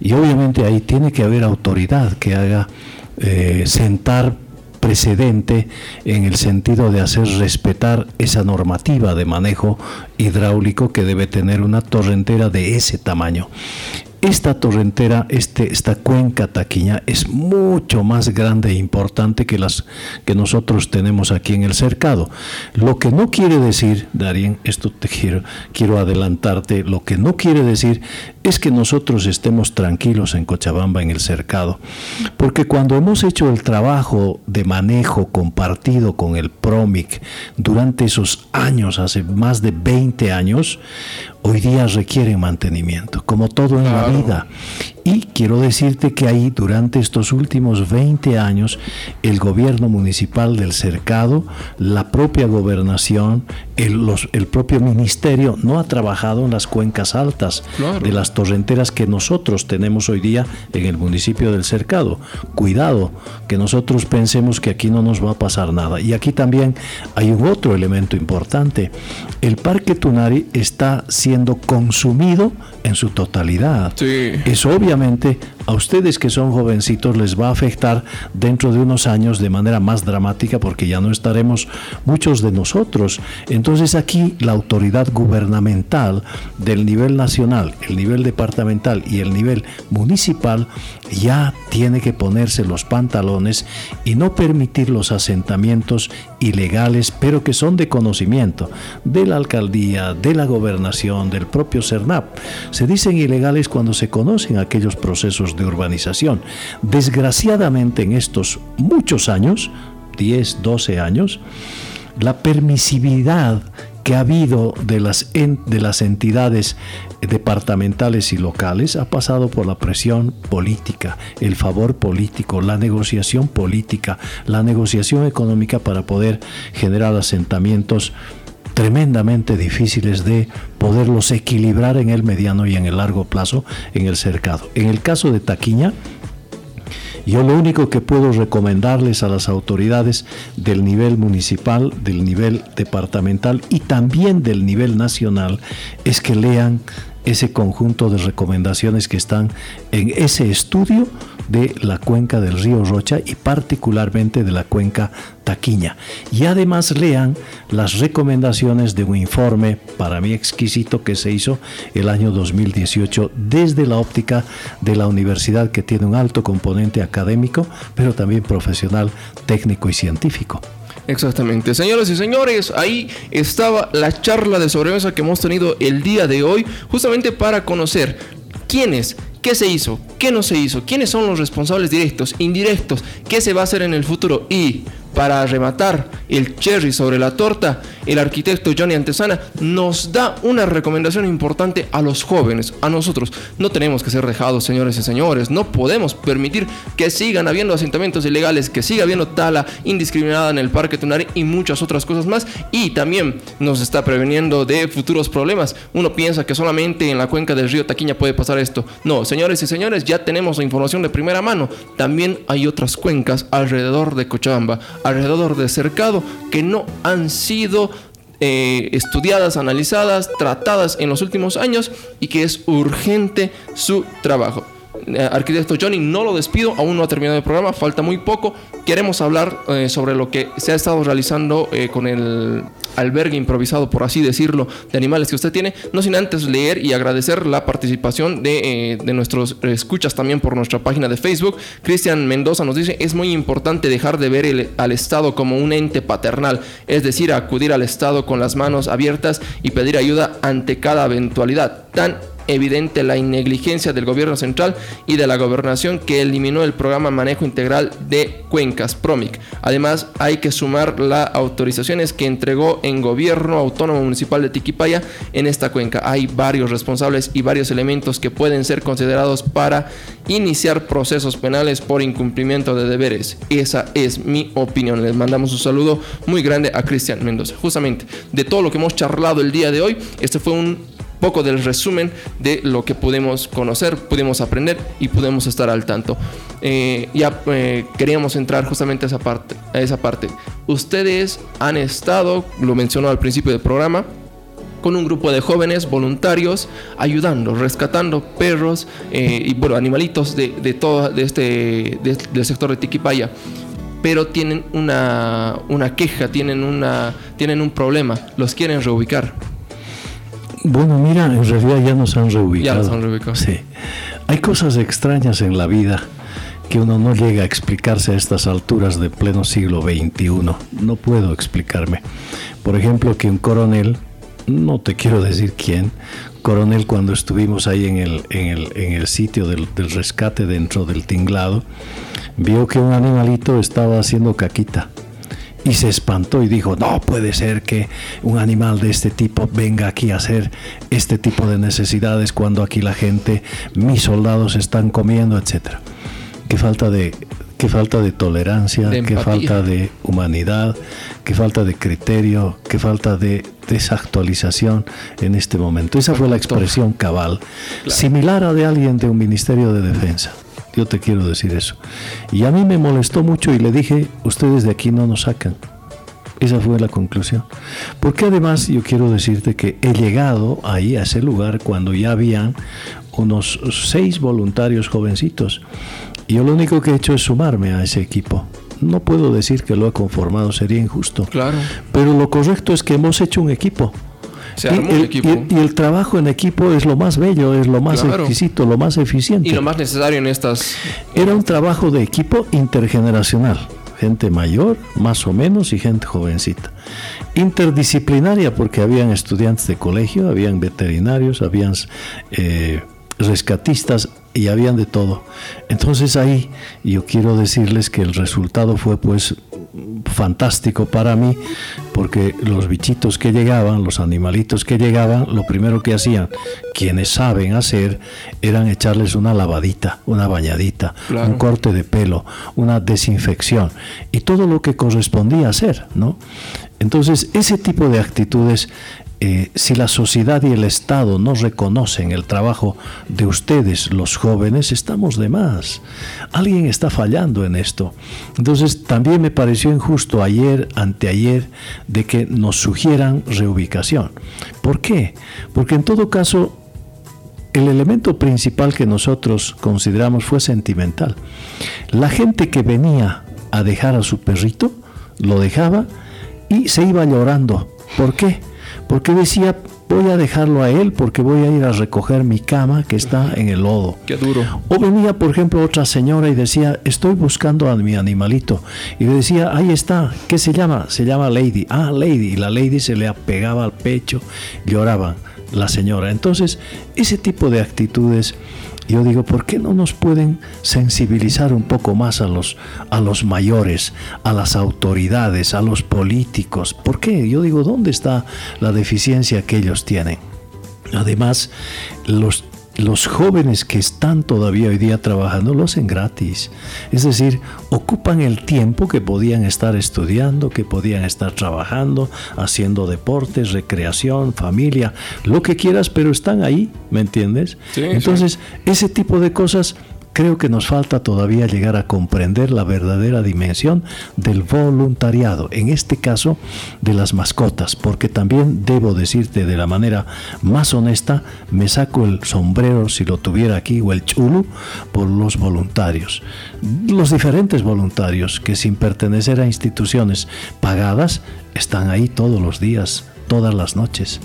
Speaker 6: Y obviamente ahí tiene que haber autoridad que haga eh, sentar precedente en el sentido de hacer respetar esa normativa de manejo hidráulico que debe tener una torrentera de ese tamaño. Esta torrentera, este, esta cuenca taquiña es mucho más grande e importante que las que nosotros tenemos aquí en el cercado. Lo que no quiere decir, Darien, esto te quiero, quiero adelantarte, lo que no quiere decir es que nosotros estemos tranquilos en Cochabamba, en el cercado. Porque cuando hemos hecho el trabajo de manejo compartido con el PROMIC durante esos años, hace más de 20 años, hoy día requiere mantenimiento, como todo en la vida. Y quiero decirte que ahí durante estos últimos 20 años el gobierno municipal del cercado, la propia gobernación, el, el propio ministerio no ha trabajado en las cuencas altas de las torrenteras que nosotros tenemos hoy día en el municipio del cercado. Cuidado, que nosotros pensemos que aquí no nos va a pasar nada. Y aquí también hay un otro elemento importante. El parque Tunari está siendo consumido en su totalidad. Es obviamente a ustedes que son jovencitos les va a afectar dentro de unos años de manera más dramática porque ya no estaremos muchos de nosotros. Entonces aquí la autoridad gubernamental del nivel nacional, el nivel departamental y el nivel municipal ya tiene que ponerse los pantalones y no permitir los asentamientos ilegales, pero que son de conocimiento de la alcaldía, de la gobernación, del propio CERNAP. Se dicen ilegales cuando se conocen aquellos procesos de urbanización. Desgraciadamente en estos muchos años, 10, 12 años, la permisividad que ha habido de las, de las entidades departamentales y locales ha pasado por la presión política, el favor político, la negociación política, la negociación económica para poder generar asentamientos tremendamente difíciles de poderlos equilibrar en el mediano y en el largo plazo en el cercado. En el caso de Taquiña, yo lo único que puedo recomendarles a las autoridades del nivel municipal, del nivel departamental y también del nivel nacional es que lean ese conjunto de recomendaciones que están en ese estudio de la cuenca del río Rocha y particularmente de la cuenca Taquiña. Y además lean las recomendaciones de un informe para mí exquisito que se hizo el año 2018 desde la óptica de la universidad que tiene un alto componente académico, pero también profesional, técnico y científico.
Speaker 1: Exactamente. Señoras y señores, ahí estaba la charla de sobremesa que hemos tenido el día de hoy, justamente para conocer quiénes, qué se hizo, qué no se hizo, quiénes son los responsables directos, indirectos, qué se va a hacer en el futuro y para rematar el cherry sobre la torta, el arquitecto Johnny Antesana nos da una recomendación importante a los jóvenes, a nosotros. No tenemos que ser dejados, señores y señores. No podemos permitir que sigan habiendo asentamientos ilegales, que siga habiendo tala indiscriminada en el Parque Tunari y muchas otras cosas más. Y también nos está preveniendo de futuros problemas. Uno piensa que solamente en la cuenca del río Taquiña puede pasar esto. No, señores y señores, ya tenemos la información de primera mano. También hay otras cuencas alrededor de Cochabamba, alrededor de Cercado, que no han sido eh, estudiadas, analizadas, tratadas en los últimos años y que es urgente su trabajo. Eh, arquitecto Johnny, no lo despido, aún no ha terminado el programa, falta muy poco. Queremos hablar eh, sobre lo que se ha estado realizando eh, con el albergue improvisado, por así decirlo, de animales que usted tiene, no sin antes leer y agradecer la participación de, de nuestros escuchas también por nuestra página de Facebook. Cristian Mendoza nos dice, es muy importante dejar de ver al Estado como un ente paternal, es decir, acudir al Estado con las manos abiertas y pedir ayuda ante cada eventualidad tan evidente la negligencia del gobierno central y de la gobernación que eliminó el programa Manejo Integral de Cuencas, PROMIC. Además, hay que sumar las autorizaciones que entregó en gobierno autónomo municipal de Tiquipaya en esta cuenca. Hay varios responsables y varios elementos que pueden ser considerados para iniciar procesos penales por incumplimiento de deberes. Esa es mi opinión. Les mandamos un saludo muy grande a Cristian Mendoza. Justamente de todo lo que hemos charlado el día de hoy, este fue un poco del resumen de lo que pudimos conocer, pudimos aprender y pudimos estar al tanto. Eh, ya eh, queríamos entrar justamente a esa parte. A esa parte. Ustedes han estado, lo mencionó al principio del programa, con un grupo de jóvenes voluntarios ayudando, rescatando perros eh, y bueno, animalitos de, de todo de este, del sector de Tiquipaya. Pero tienen una, una queja, tienen, una, tienen un problema, los quieren reubicar.
Speaker 6: Bueno, mira, en realidad ya nos han reubicado.
Speaker 1: Ya nos han reubicado.
Speaker 6: Sí. Hay cosas extrañas en la vida que uno no llega a explicarse a estas alturas de pleno siglo XXI. No puedo explicarme. Por ejemplo, que un coronel, no te quiero decir quién, coronel cuando estuvimos ahí en el, en el, en el sitio del, del rescate dentro del tinglado, vio que un animalito estaba haciendo caquita y se espantó y dijo, no puede ser que un animal de este tipo venga aquí a hacer este tipo de necesidades cuando aquí la gente, mis soldados están comiendo, etc. Qué falta de, qué falta de tolerancia, qué falta de humanidad, qué falta de criterio, qué falta de desactualización en este momento. Esa fue la expresión cabal, similar a de alguien de un Ministerio de Defensa. Yo te quiero decir eso. Y a mí me molestó mucho y le dije, ustedes de aquí no nos sacan. Esa fue la conclusión. Porque además yo quiero decirte que he llegado ahí a ese lugar cuando ya habían unos seis voluntarios jovencitos. Y yo lo único que he hecho es sumarme a ese equipo. No puedo decir que lo he conformado, sería injusto.
Speaker 1: Claro.
Speaker 6: Pero lo correcto es que hemos hecho un equipo y, el, trabajo en equipo es lo más bello, es lo más exquisito, lo más eficiente.
Speaker 1: Y lo más necesario en estas...
Speaker 6: Era un trabajo de equipo intergeneracional. Gente mayor, más o menos, y gente jovencita. Interdisciplinaria, porque habían estudiantes de colegio, habían veterinarios, habían eh, rescatistas y habían de todo. Entonces ahí yo quiero decirles que el resultado fue pues fantástico para mí porque los bichitos que llegaban, los animalitos que llegaban, lo primero que hacían quienes saben hacer eran echarles una lavadita, una bañadita, un corte de pelo, una desinfección y todo lo que correspondía hacer, ¿no? Entonces, ese tipo de actitudes eh, si la sociedad y el Estado no reconocen el trabajo de ustedes, los jóvenes, estamos de más. Alguien está fallando en esto. Entonces, también me pareció injusto ayer, anteayer, de que nos sugieran reubicación. ¿Por qué? Porque en todo caso, el elemento principal que nosotros consideramos fue sentimental. La gente que venía a dejar a su perrito, lo dejaba y se iba llorando. ¿Por qué? Porque decía, voy a dejarlo a él porque voy a ir a recoger mi cama que está en el lodo.
Speaker 1: Qué duro.
Speaker 6: O venía, por ejemplo, otra señora y decía, estoy buscando a mi animalito. Y le decía, ahí está, ¿qué se llama? Se llama Lady. Ah, Lady. Y la Lady se le apegaba al pecho, lloraba la señora. Entonces, ese tipo de actitudes yo digo, ¿por qué no nos pueden sensibilizar un poco más a los, a los mayores, a las autoridades, a los políticos? ¿Por qué? Yo digo, ¿dónde está la deficiencia que ellos tienen? Además, los los jóvenes que están todavía hoy día trabajando lo hacen gratis. Es decir, ocupan el tiempo que podían estar estudiando, que podían estar trabajando, haciendo deportes, recreación, familia, lo que quieras, pero están ahí, ¿me entiendes? Entonces, ese tipo de cosas creo que nos falta todavía llegar a comprender la verdadera dimensión del voluntariado, en este caso de las mascotas, porque también debo decirte de la manera más honesta, me saco el sombrero si lo tuviera aquí o el chulo por los voluntarios, los diferentes voluntarios que sin pertenecer a instituciones pagadas están ahí todos los días, todas las noches.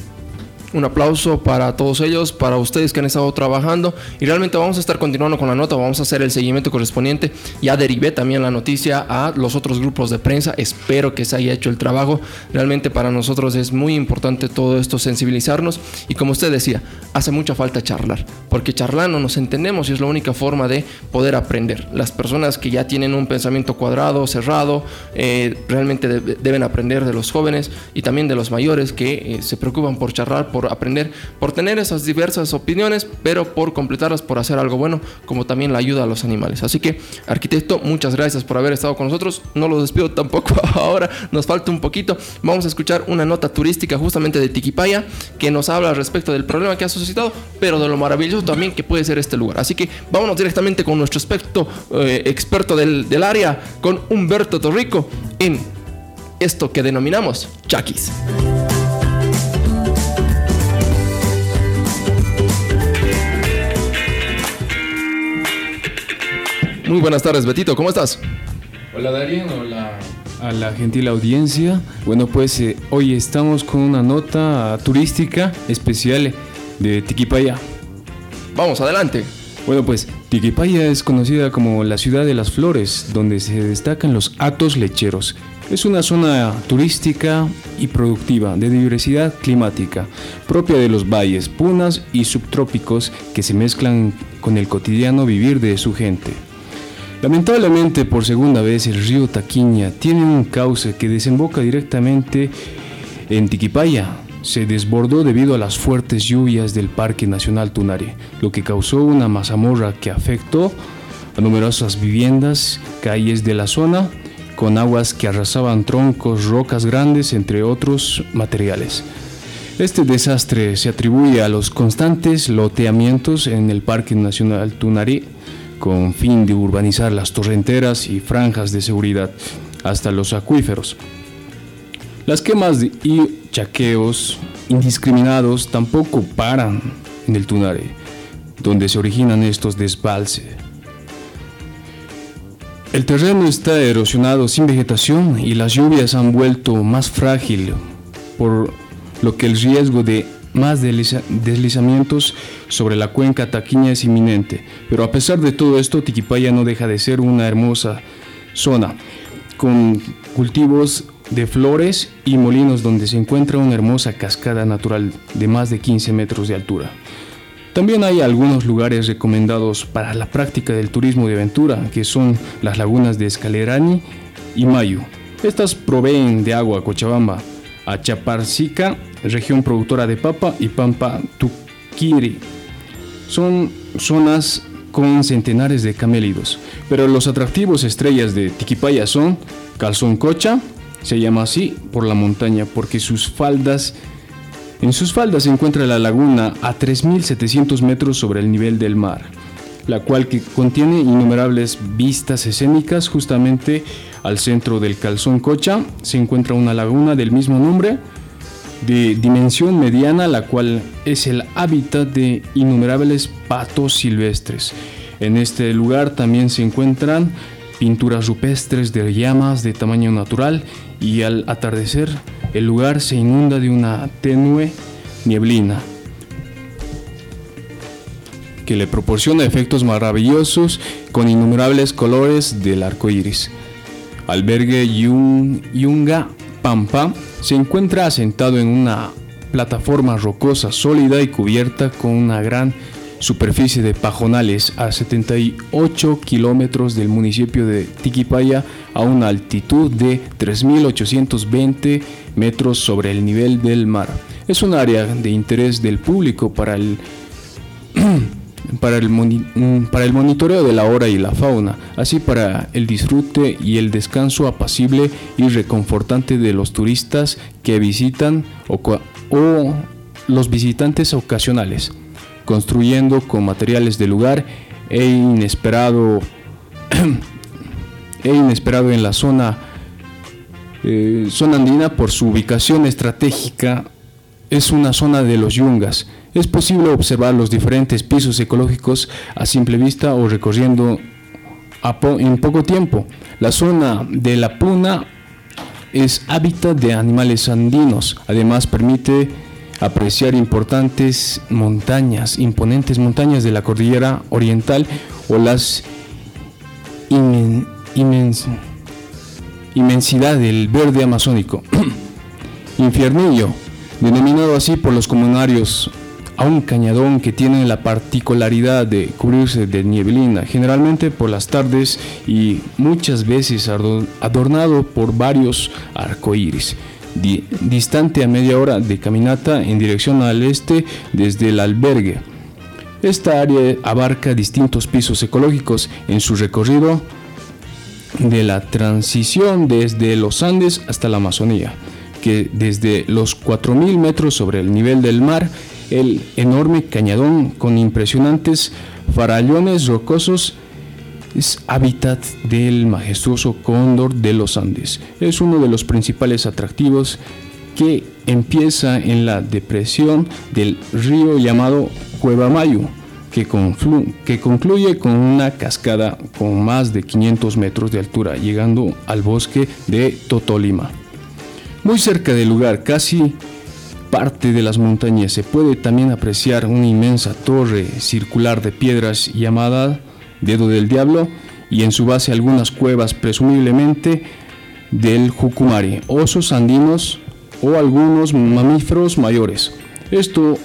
Speaker 1: Un aplauso para todos ellos, para ustedes que han estado trabajando. Y realmente vamos a estar continuando con la nota, vamos a hacer el seguimiento correspondiente. Ya derivé también la noticia a los otros grupos de prensa. Espero que se haya hecho el trabajo. Realmente para nosotros es muy importante todo esto, sensibilizarnos. Y como usted decía, hace mucha falta charlar. Porque charlando nos entendemos y es la única forma de poder aprender. Las personas que ya tienen un pensamiento cuadrado, cerrado, eh, realmente deben aprender de los jóvenes y también de los mayores que eh, se preocupan por charlar, por aprender, por tener esas diversas opiniones, pero por completarlas, por hacer algo bueno, como también la ayuda a los animales. Así que, arquitecto, muchas gracias por haber estado con nosotros. No lo despido tampoco ahora, nos falta un poquito. Vamos a escuchar una nota turística justamente de Tiquipaya que nos habla respecto del problema que ha suscitado, pero de lo maravilloso también que puede ser este lugar. Así que vámonos directamente con nuestro experto, eh, experto del, del área, con Humberto Torrico, en esto que denominamos Chaquis. Muy buenas tardes, Betito, ¿cómo estás?
Speaker 9: Hola Darien, hola a la gentil audiencia. Bueno, pues eh, hoy estamos con una nota turística especial de Tiquipaya.
Speaker 1: Vamos, adelante.
Speaker 9: Bueno, pues Tiquipaya es conocida como la ciudad de las flores, donde se destacan los atos lecheros. Es una zona turística y productiva de diversidad climática, propia de los valles, punas y subtrópicos que se mezclan con el cotidiano vivir de su gente. Lamentablemente, por segunda vez, el río Taquiña tiene un cauce que desemboca directamente en Tiquipaya. Se desbordó debido a las fuertes lluvias del Parque Nacional Tunari, lo que causó una mazamorra que afectó a numerosas viviendas, calles de la zona, con aguas que arrasaban troncos, rocas grandes, entre otros materiales. Este desastre se atribuye a los constantes loteamientos en el Parque Nacional Tunari, con fin de urbanizar las torrenteras y franjas de seguridad hasta los acuíferos. Las quemas y chaqueos indiscriminados tampoco paran en el Tunare, donde se originan estos desbalces. El terreno está erosionado sin vegetación y las lluvias han vuelto más frágil, por lo que el riesgo de más deslizamientos sobre la cuenca taquiña es inminente. Pero a pesar de todo esto, Tiquipaya no deja de ser una hermosa zona, con cultivos de flores y molinos donde se encuentra una hermosa cascada natural de más de 15 metros de altura. También hay algunos lugares recomendados para la práctica del turismo de aventura, que son las lagunas de Escalerani y Mayo, Estas proveen de agua a Cochabamba, a región productora de papa, y Pampa Tuquiri. Son zonas con centenares de camélidos, pero los atractivos estrellas de Tiquipaya son Calzón Cocha, se llama así por la montaña porque sus faldas en sus faldas se encuentra la laguna a 3.700 metros sobre el nivel del mar, la cual que contiene innumerables vistas escénicas. Justamente al centro del Calzón Cocha se encuentra una laguna del mismo nombre, de dimensión mediana, la cual es el hábitat de innumerables patos silvestres. En este lugar también se encuentran pinturas rupestres de llamas de tamaño natural y al atardecer el lugar se inunda de una tenue nieblina que le proporciona efectos maravillosos con innumerables colores del arco iris. Albergue Yunga Pampa se encuentra asentado en una plataforma rocosa sólida y cubierta con una gran superficie de pajonales a 78 kilómetros del municipio de Tiquipaya a una altitud de 3.820 metros sobre el nivel del mar. Es un área de interés del público para el, para el, para el monitoreo de la hora y la fauna, así para el disfrute y el descanso apacible y reconfortante de los turistas que visitan o, o los visitantes ocasionales construyendo con materiales del lugar e inesperado, e inesperado en la zona, eh, zona andina por su ubicación estratégica. Es una zona de los yungas. Es posible observar los diferentes pisos ecológicos a simple vista o recorriendo en poco tiempo. La zona de la Puna es hábitat de animales andinos. Además permite apreciar importantes montañas, imponentes montañas de la cordillera oriental o las inmensidad del verde amazónico. Infiernillo, denominado así por los comunarios a un cañadón que tiene la particularidad de cubrirse de nieblina, generalmente por las tardes y muchas veces adornado por varios arcoíris distante a media hora de caminata en dirección al este desde el albergue. Esta área abarca distintos pisos ecológicos en su recorrido de la transición desde los Andes hasta la Amazonía, que desde los 4.000 metros sobre el nivel del mar, el enorme cañadón con impresionantes farallones rocosos es hábitat del majestuoso cóndor de los Andes. Es uno de los principales atractivos que empieza en la depresión del río llamado Cueva Mayo, que, que, concluye con una cascada con más de 500 metros de altura, llegando al bosque de Totolima. Muy cerca del lugar, casi parte de las montañas, se puede también apreciar una inmensa torre circular de piedras llamada Dedo del Diablo, y en su base algunas cuevas presumiblemente del Jucumari, osos andinos o algunos mamíferos mayores. Esto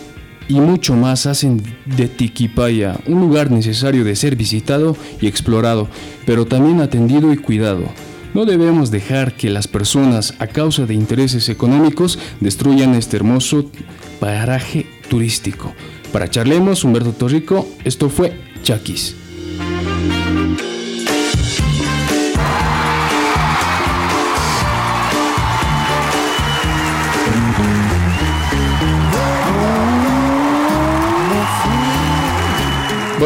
Speaker 9: y mucho más hacen de Tiquipaya un lugar necesario de ser visitado y explorado, pero también atendido y cuidado. No debemos dejar que las personas, a causa de intereses económicos, destruyan este hermoso paraje turístico. Para Charlemos, Humberto Torrico, esto fue Chaquis.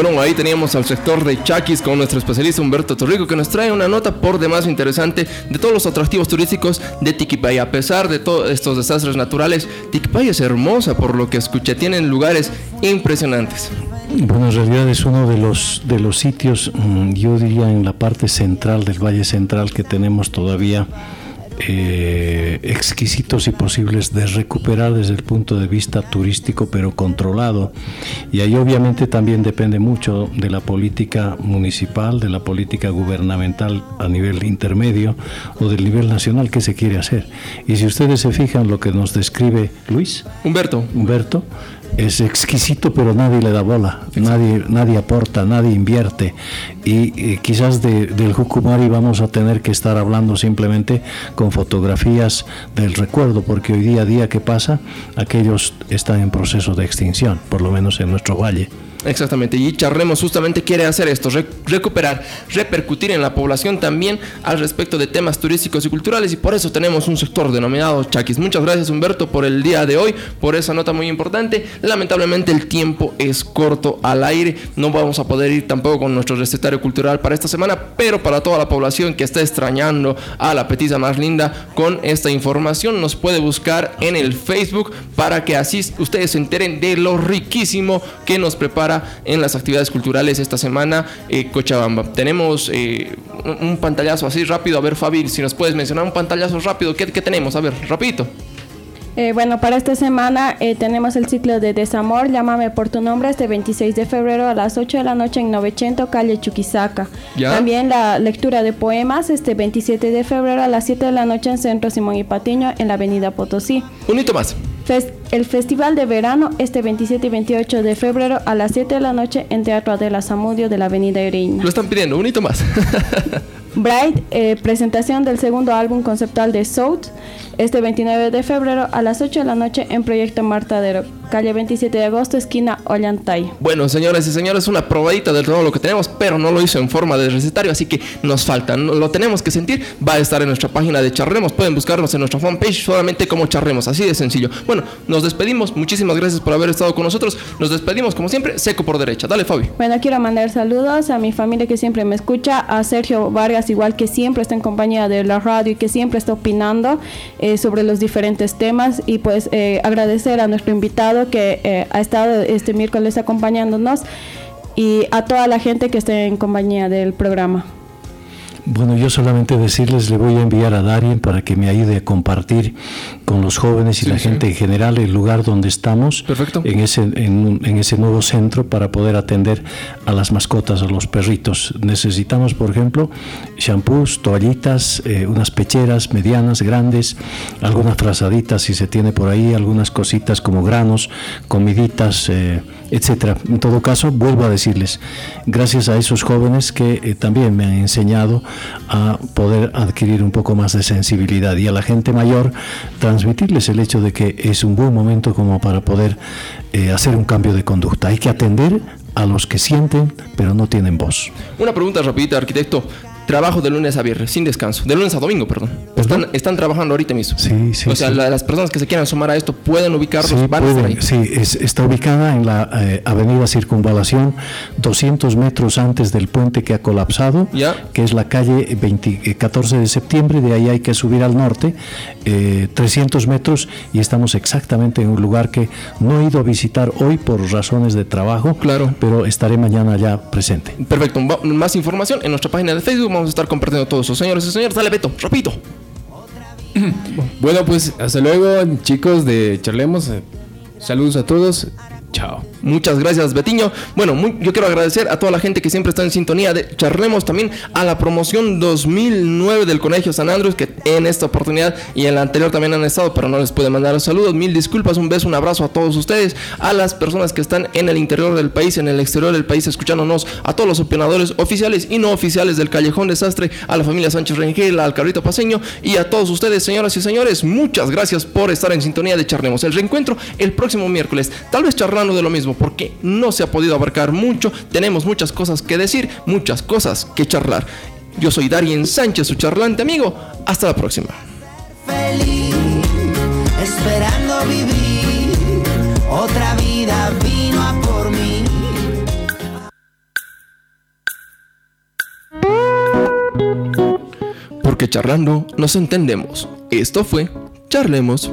Speaker 1: Bueno, ahí teníamos al sector de Chaquis con nuestro especialista Humberto Torrico que nos trae una nota por demás interesante de todos los atractivos turísticos de Tiquipaya. A pesar de todos estos desastres naturales, Tiquipaya es hermosa por lo que escuché, tienen lugares impresionantes.
Speaker 6: Bueno, en realidad es uno de los, de los sitios, mm, yo diría en la parte central del Valle Central que tenemos todavía eh, exquisitos y posibles de recuperar desde el punto de vista turístico, pero controlado. Y ahí obviamente también depende mucho de la política municipal, de la política gubernamental a nivel intermedio o del nivel nacional que se quiere hacer. Y si ustedes se fijan lo que nos describe Luis,
Speaker 1: Humberto,
Speaker 6: Humberto es exquisito, pero nadie le da bola, nadie, nadie aporta, nadie invierte. Y quizás del Jucumari vamos a tener que estar hablando simplemente con fotografías del recuerdo, porque hoy día a día que pasa, aquellos están en proceso de extinción, por lo menos en nuestro valle.
Speaker 1: Exactamente, y Charremos justamente quiere hacer esto, recuperar, repercutir en la población también al respecto de temas turísticos y culturales y por eso tenemos un sector denominado Chaquis. Muchas gracias Humberto por el día de hoy, por esa nota muy importante. Lamentablemente el tiempo es corto al aire, no vamos a poder ir tampoco con nuestro recetario cultural para esta semana, pero para toda la población que está extrañando a la petiza más linda con esta información nos puede buscar en el Facebook para que así ustedes se enteren de lo riquísimo que nos prepara en las actividades culturales esta semana eh, Cochabamba. Tenemos eh, un, pantallazo así rápido. A ver, Fabi, si nos puedes mencionar un pantallazo rápido. ¿Qué, tenemos? A ver, rapidito.
Speaker 2: Eh, bueno, para esta semana tenemos el ciclo de Desamor, Llámame por tu nombre, este 26 de febrero a las 8 de la noche en 900, calle Chuquisaca. También la lectura de poemas, este 27 de febrero a las 7 de la noche en Centro Simón y Patiño, en la avenida Potosí.
Speaker 1: Un hito más
Speaker 2: el Festival de Verano este 27 y 28 de febrero a las 7 de la noche en Teatro Adela Zamudio de la Avenida Iriña.
Speaker 1: Lo están pidiendo, un hito más.
Speaker 2: Bright, eh, presentación del segundo álbum conceptual de South, este 29 de febrero a las 8 de la noche en Proyecto Martadero calle 27 de agosto, esquina Ollantay.
Speaker 1: Bueno, señores y señores, una probadita de todo lo que tenemos, pero no lo hizo en forma de recetario, así que nos falta, lo tenemos que sentir. Va a estar en nuestra página de Charremos, pueden buscarnos en nuestra fanpage solamente como Charremos, así de sencillo. Bueno, nos despedimos, muchísimas gracias por haber estado con nosotros. Nos despedimos, como siempre, seco por derecha. Dale, Fabi.
Speaker 2: Bueno, quiero mandar saludos a mi familia que siempre me escucha, a Sergio Vargas, igual que siempre está en compañía de la radio y que siempre está opinando eh, sobre los diferentes temas, y pues eh, agradecer a nuestro invitado que eh, ha estado este miércoles acompañándonos y a toda la gente que esté en compañía del programa.
Speaker 6: Bueno, yo solamente decirles, le voy a enviar a Darien para que me ayude a compartir con los jóvenes y la gente en general el lugar donde estamos En, ese, en, ese nuevo centro para poder atender a las mascotas, a los perritos. Necesitamos, por ejemplo, shampoos, toallitas, eh, unas pecheras medianas, grandes, algunas frazaditas si se tiene por ahí, algunas cositas como granos, comiditas, eh, etcétera. En todo caso, vuelvo a decirles, gracias a esos jóvenes que eh, también me han enseñado a poder adquirir un poco más de sensibilidad y a la gente mayor transmitirles el hecho de que es un buen momento como para poder eh, hacer un cambio de conducta. Hay que atender a los que sienten pero no tienen voz.
Speaker 1: Una pregunta rapidita, arquitecto trabajo de lunes a viernes, sin descanso. De lunes a domingo, perdón. Están, están trabajando ahorita mismo.
Speaker 6: Sí, sí.
Speaker 1: O sea, las personas que se quieran sumar a esto pueden ubicarlos,
Speaker 6: sí, van a ahí. Sí, está ubicada en la eh, avenida Circunvalación, 200 metros antes del puente que ha colapsado, que es la calle 14 de septiembre. De ahí hay que subir al norte, 300 eh, metros, y estamos exactamente en un lugar que no he ido a visitar hoy por razones de trabajo.
Speaker 1: Claro.
Speaker 6: Pero estaré mañana ya presente.
Speaker 1: Perfecto. Más información en nuestra página de Facebook vamos a estar compartiendo todos eso. Señores y señores, dale Beto, repito.
Speaker 9: Bueno, pues hasta luego, chicos de Charlemos. Saludos a todos. Chao.
Speaker 1: Muchas gracias, Betiño. Bueno, yo quiero agradecer a toda la gente que siempre está en sintonía. De, charlemos también a la promoción 2009 del Colegio San Andrés, que en esta oportunidad y en la anterior también han estado, pero no les puede mandar saludos. Mil disculpas, un beso, un abrazo a todos ustedes, a las personas que están en el interior del país, en el exterior del país, escuchándonos, a todos los opinadores oficiales y no oficiales del Callejón Desastre, a la familia Sánchez Rengel, al Carrito Paseño y a todos ustedes, señoras y señores. Muchas gracias por estar en sintonía de Charlemos. El reencuentro el próximo miércoles, tal vez charlando de lo mismo porque no se ha podido abarcar mucho, tenemos muchas cosas que decir, muchas cosas que charlar. Yo soy Darien Sánchez, su charlante amigo. Hasta la próxima.
Speaker 3: Feliz, esperando vivir, otra vida vino a por mí.
Speaker 1: Porque charlando nos entendemos. Esto fue Charlemos.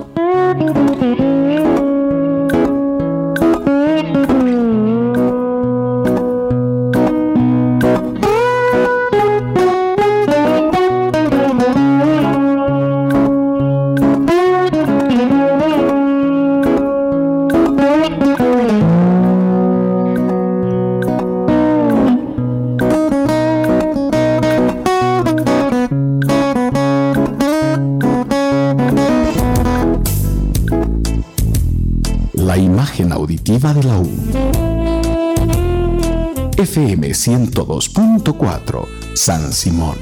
Speaker 10: 102.4 San Simón.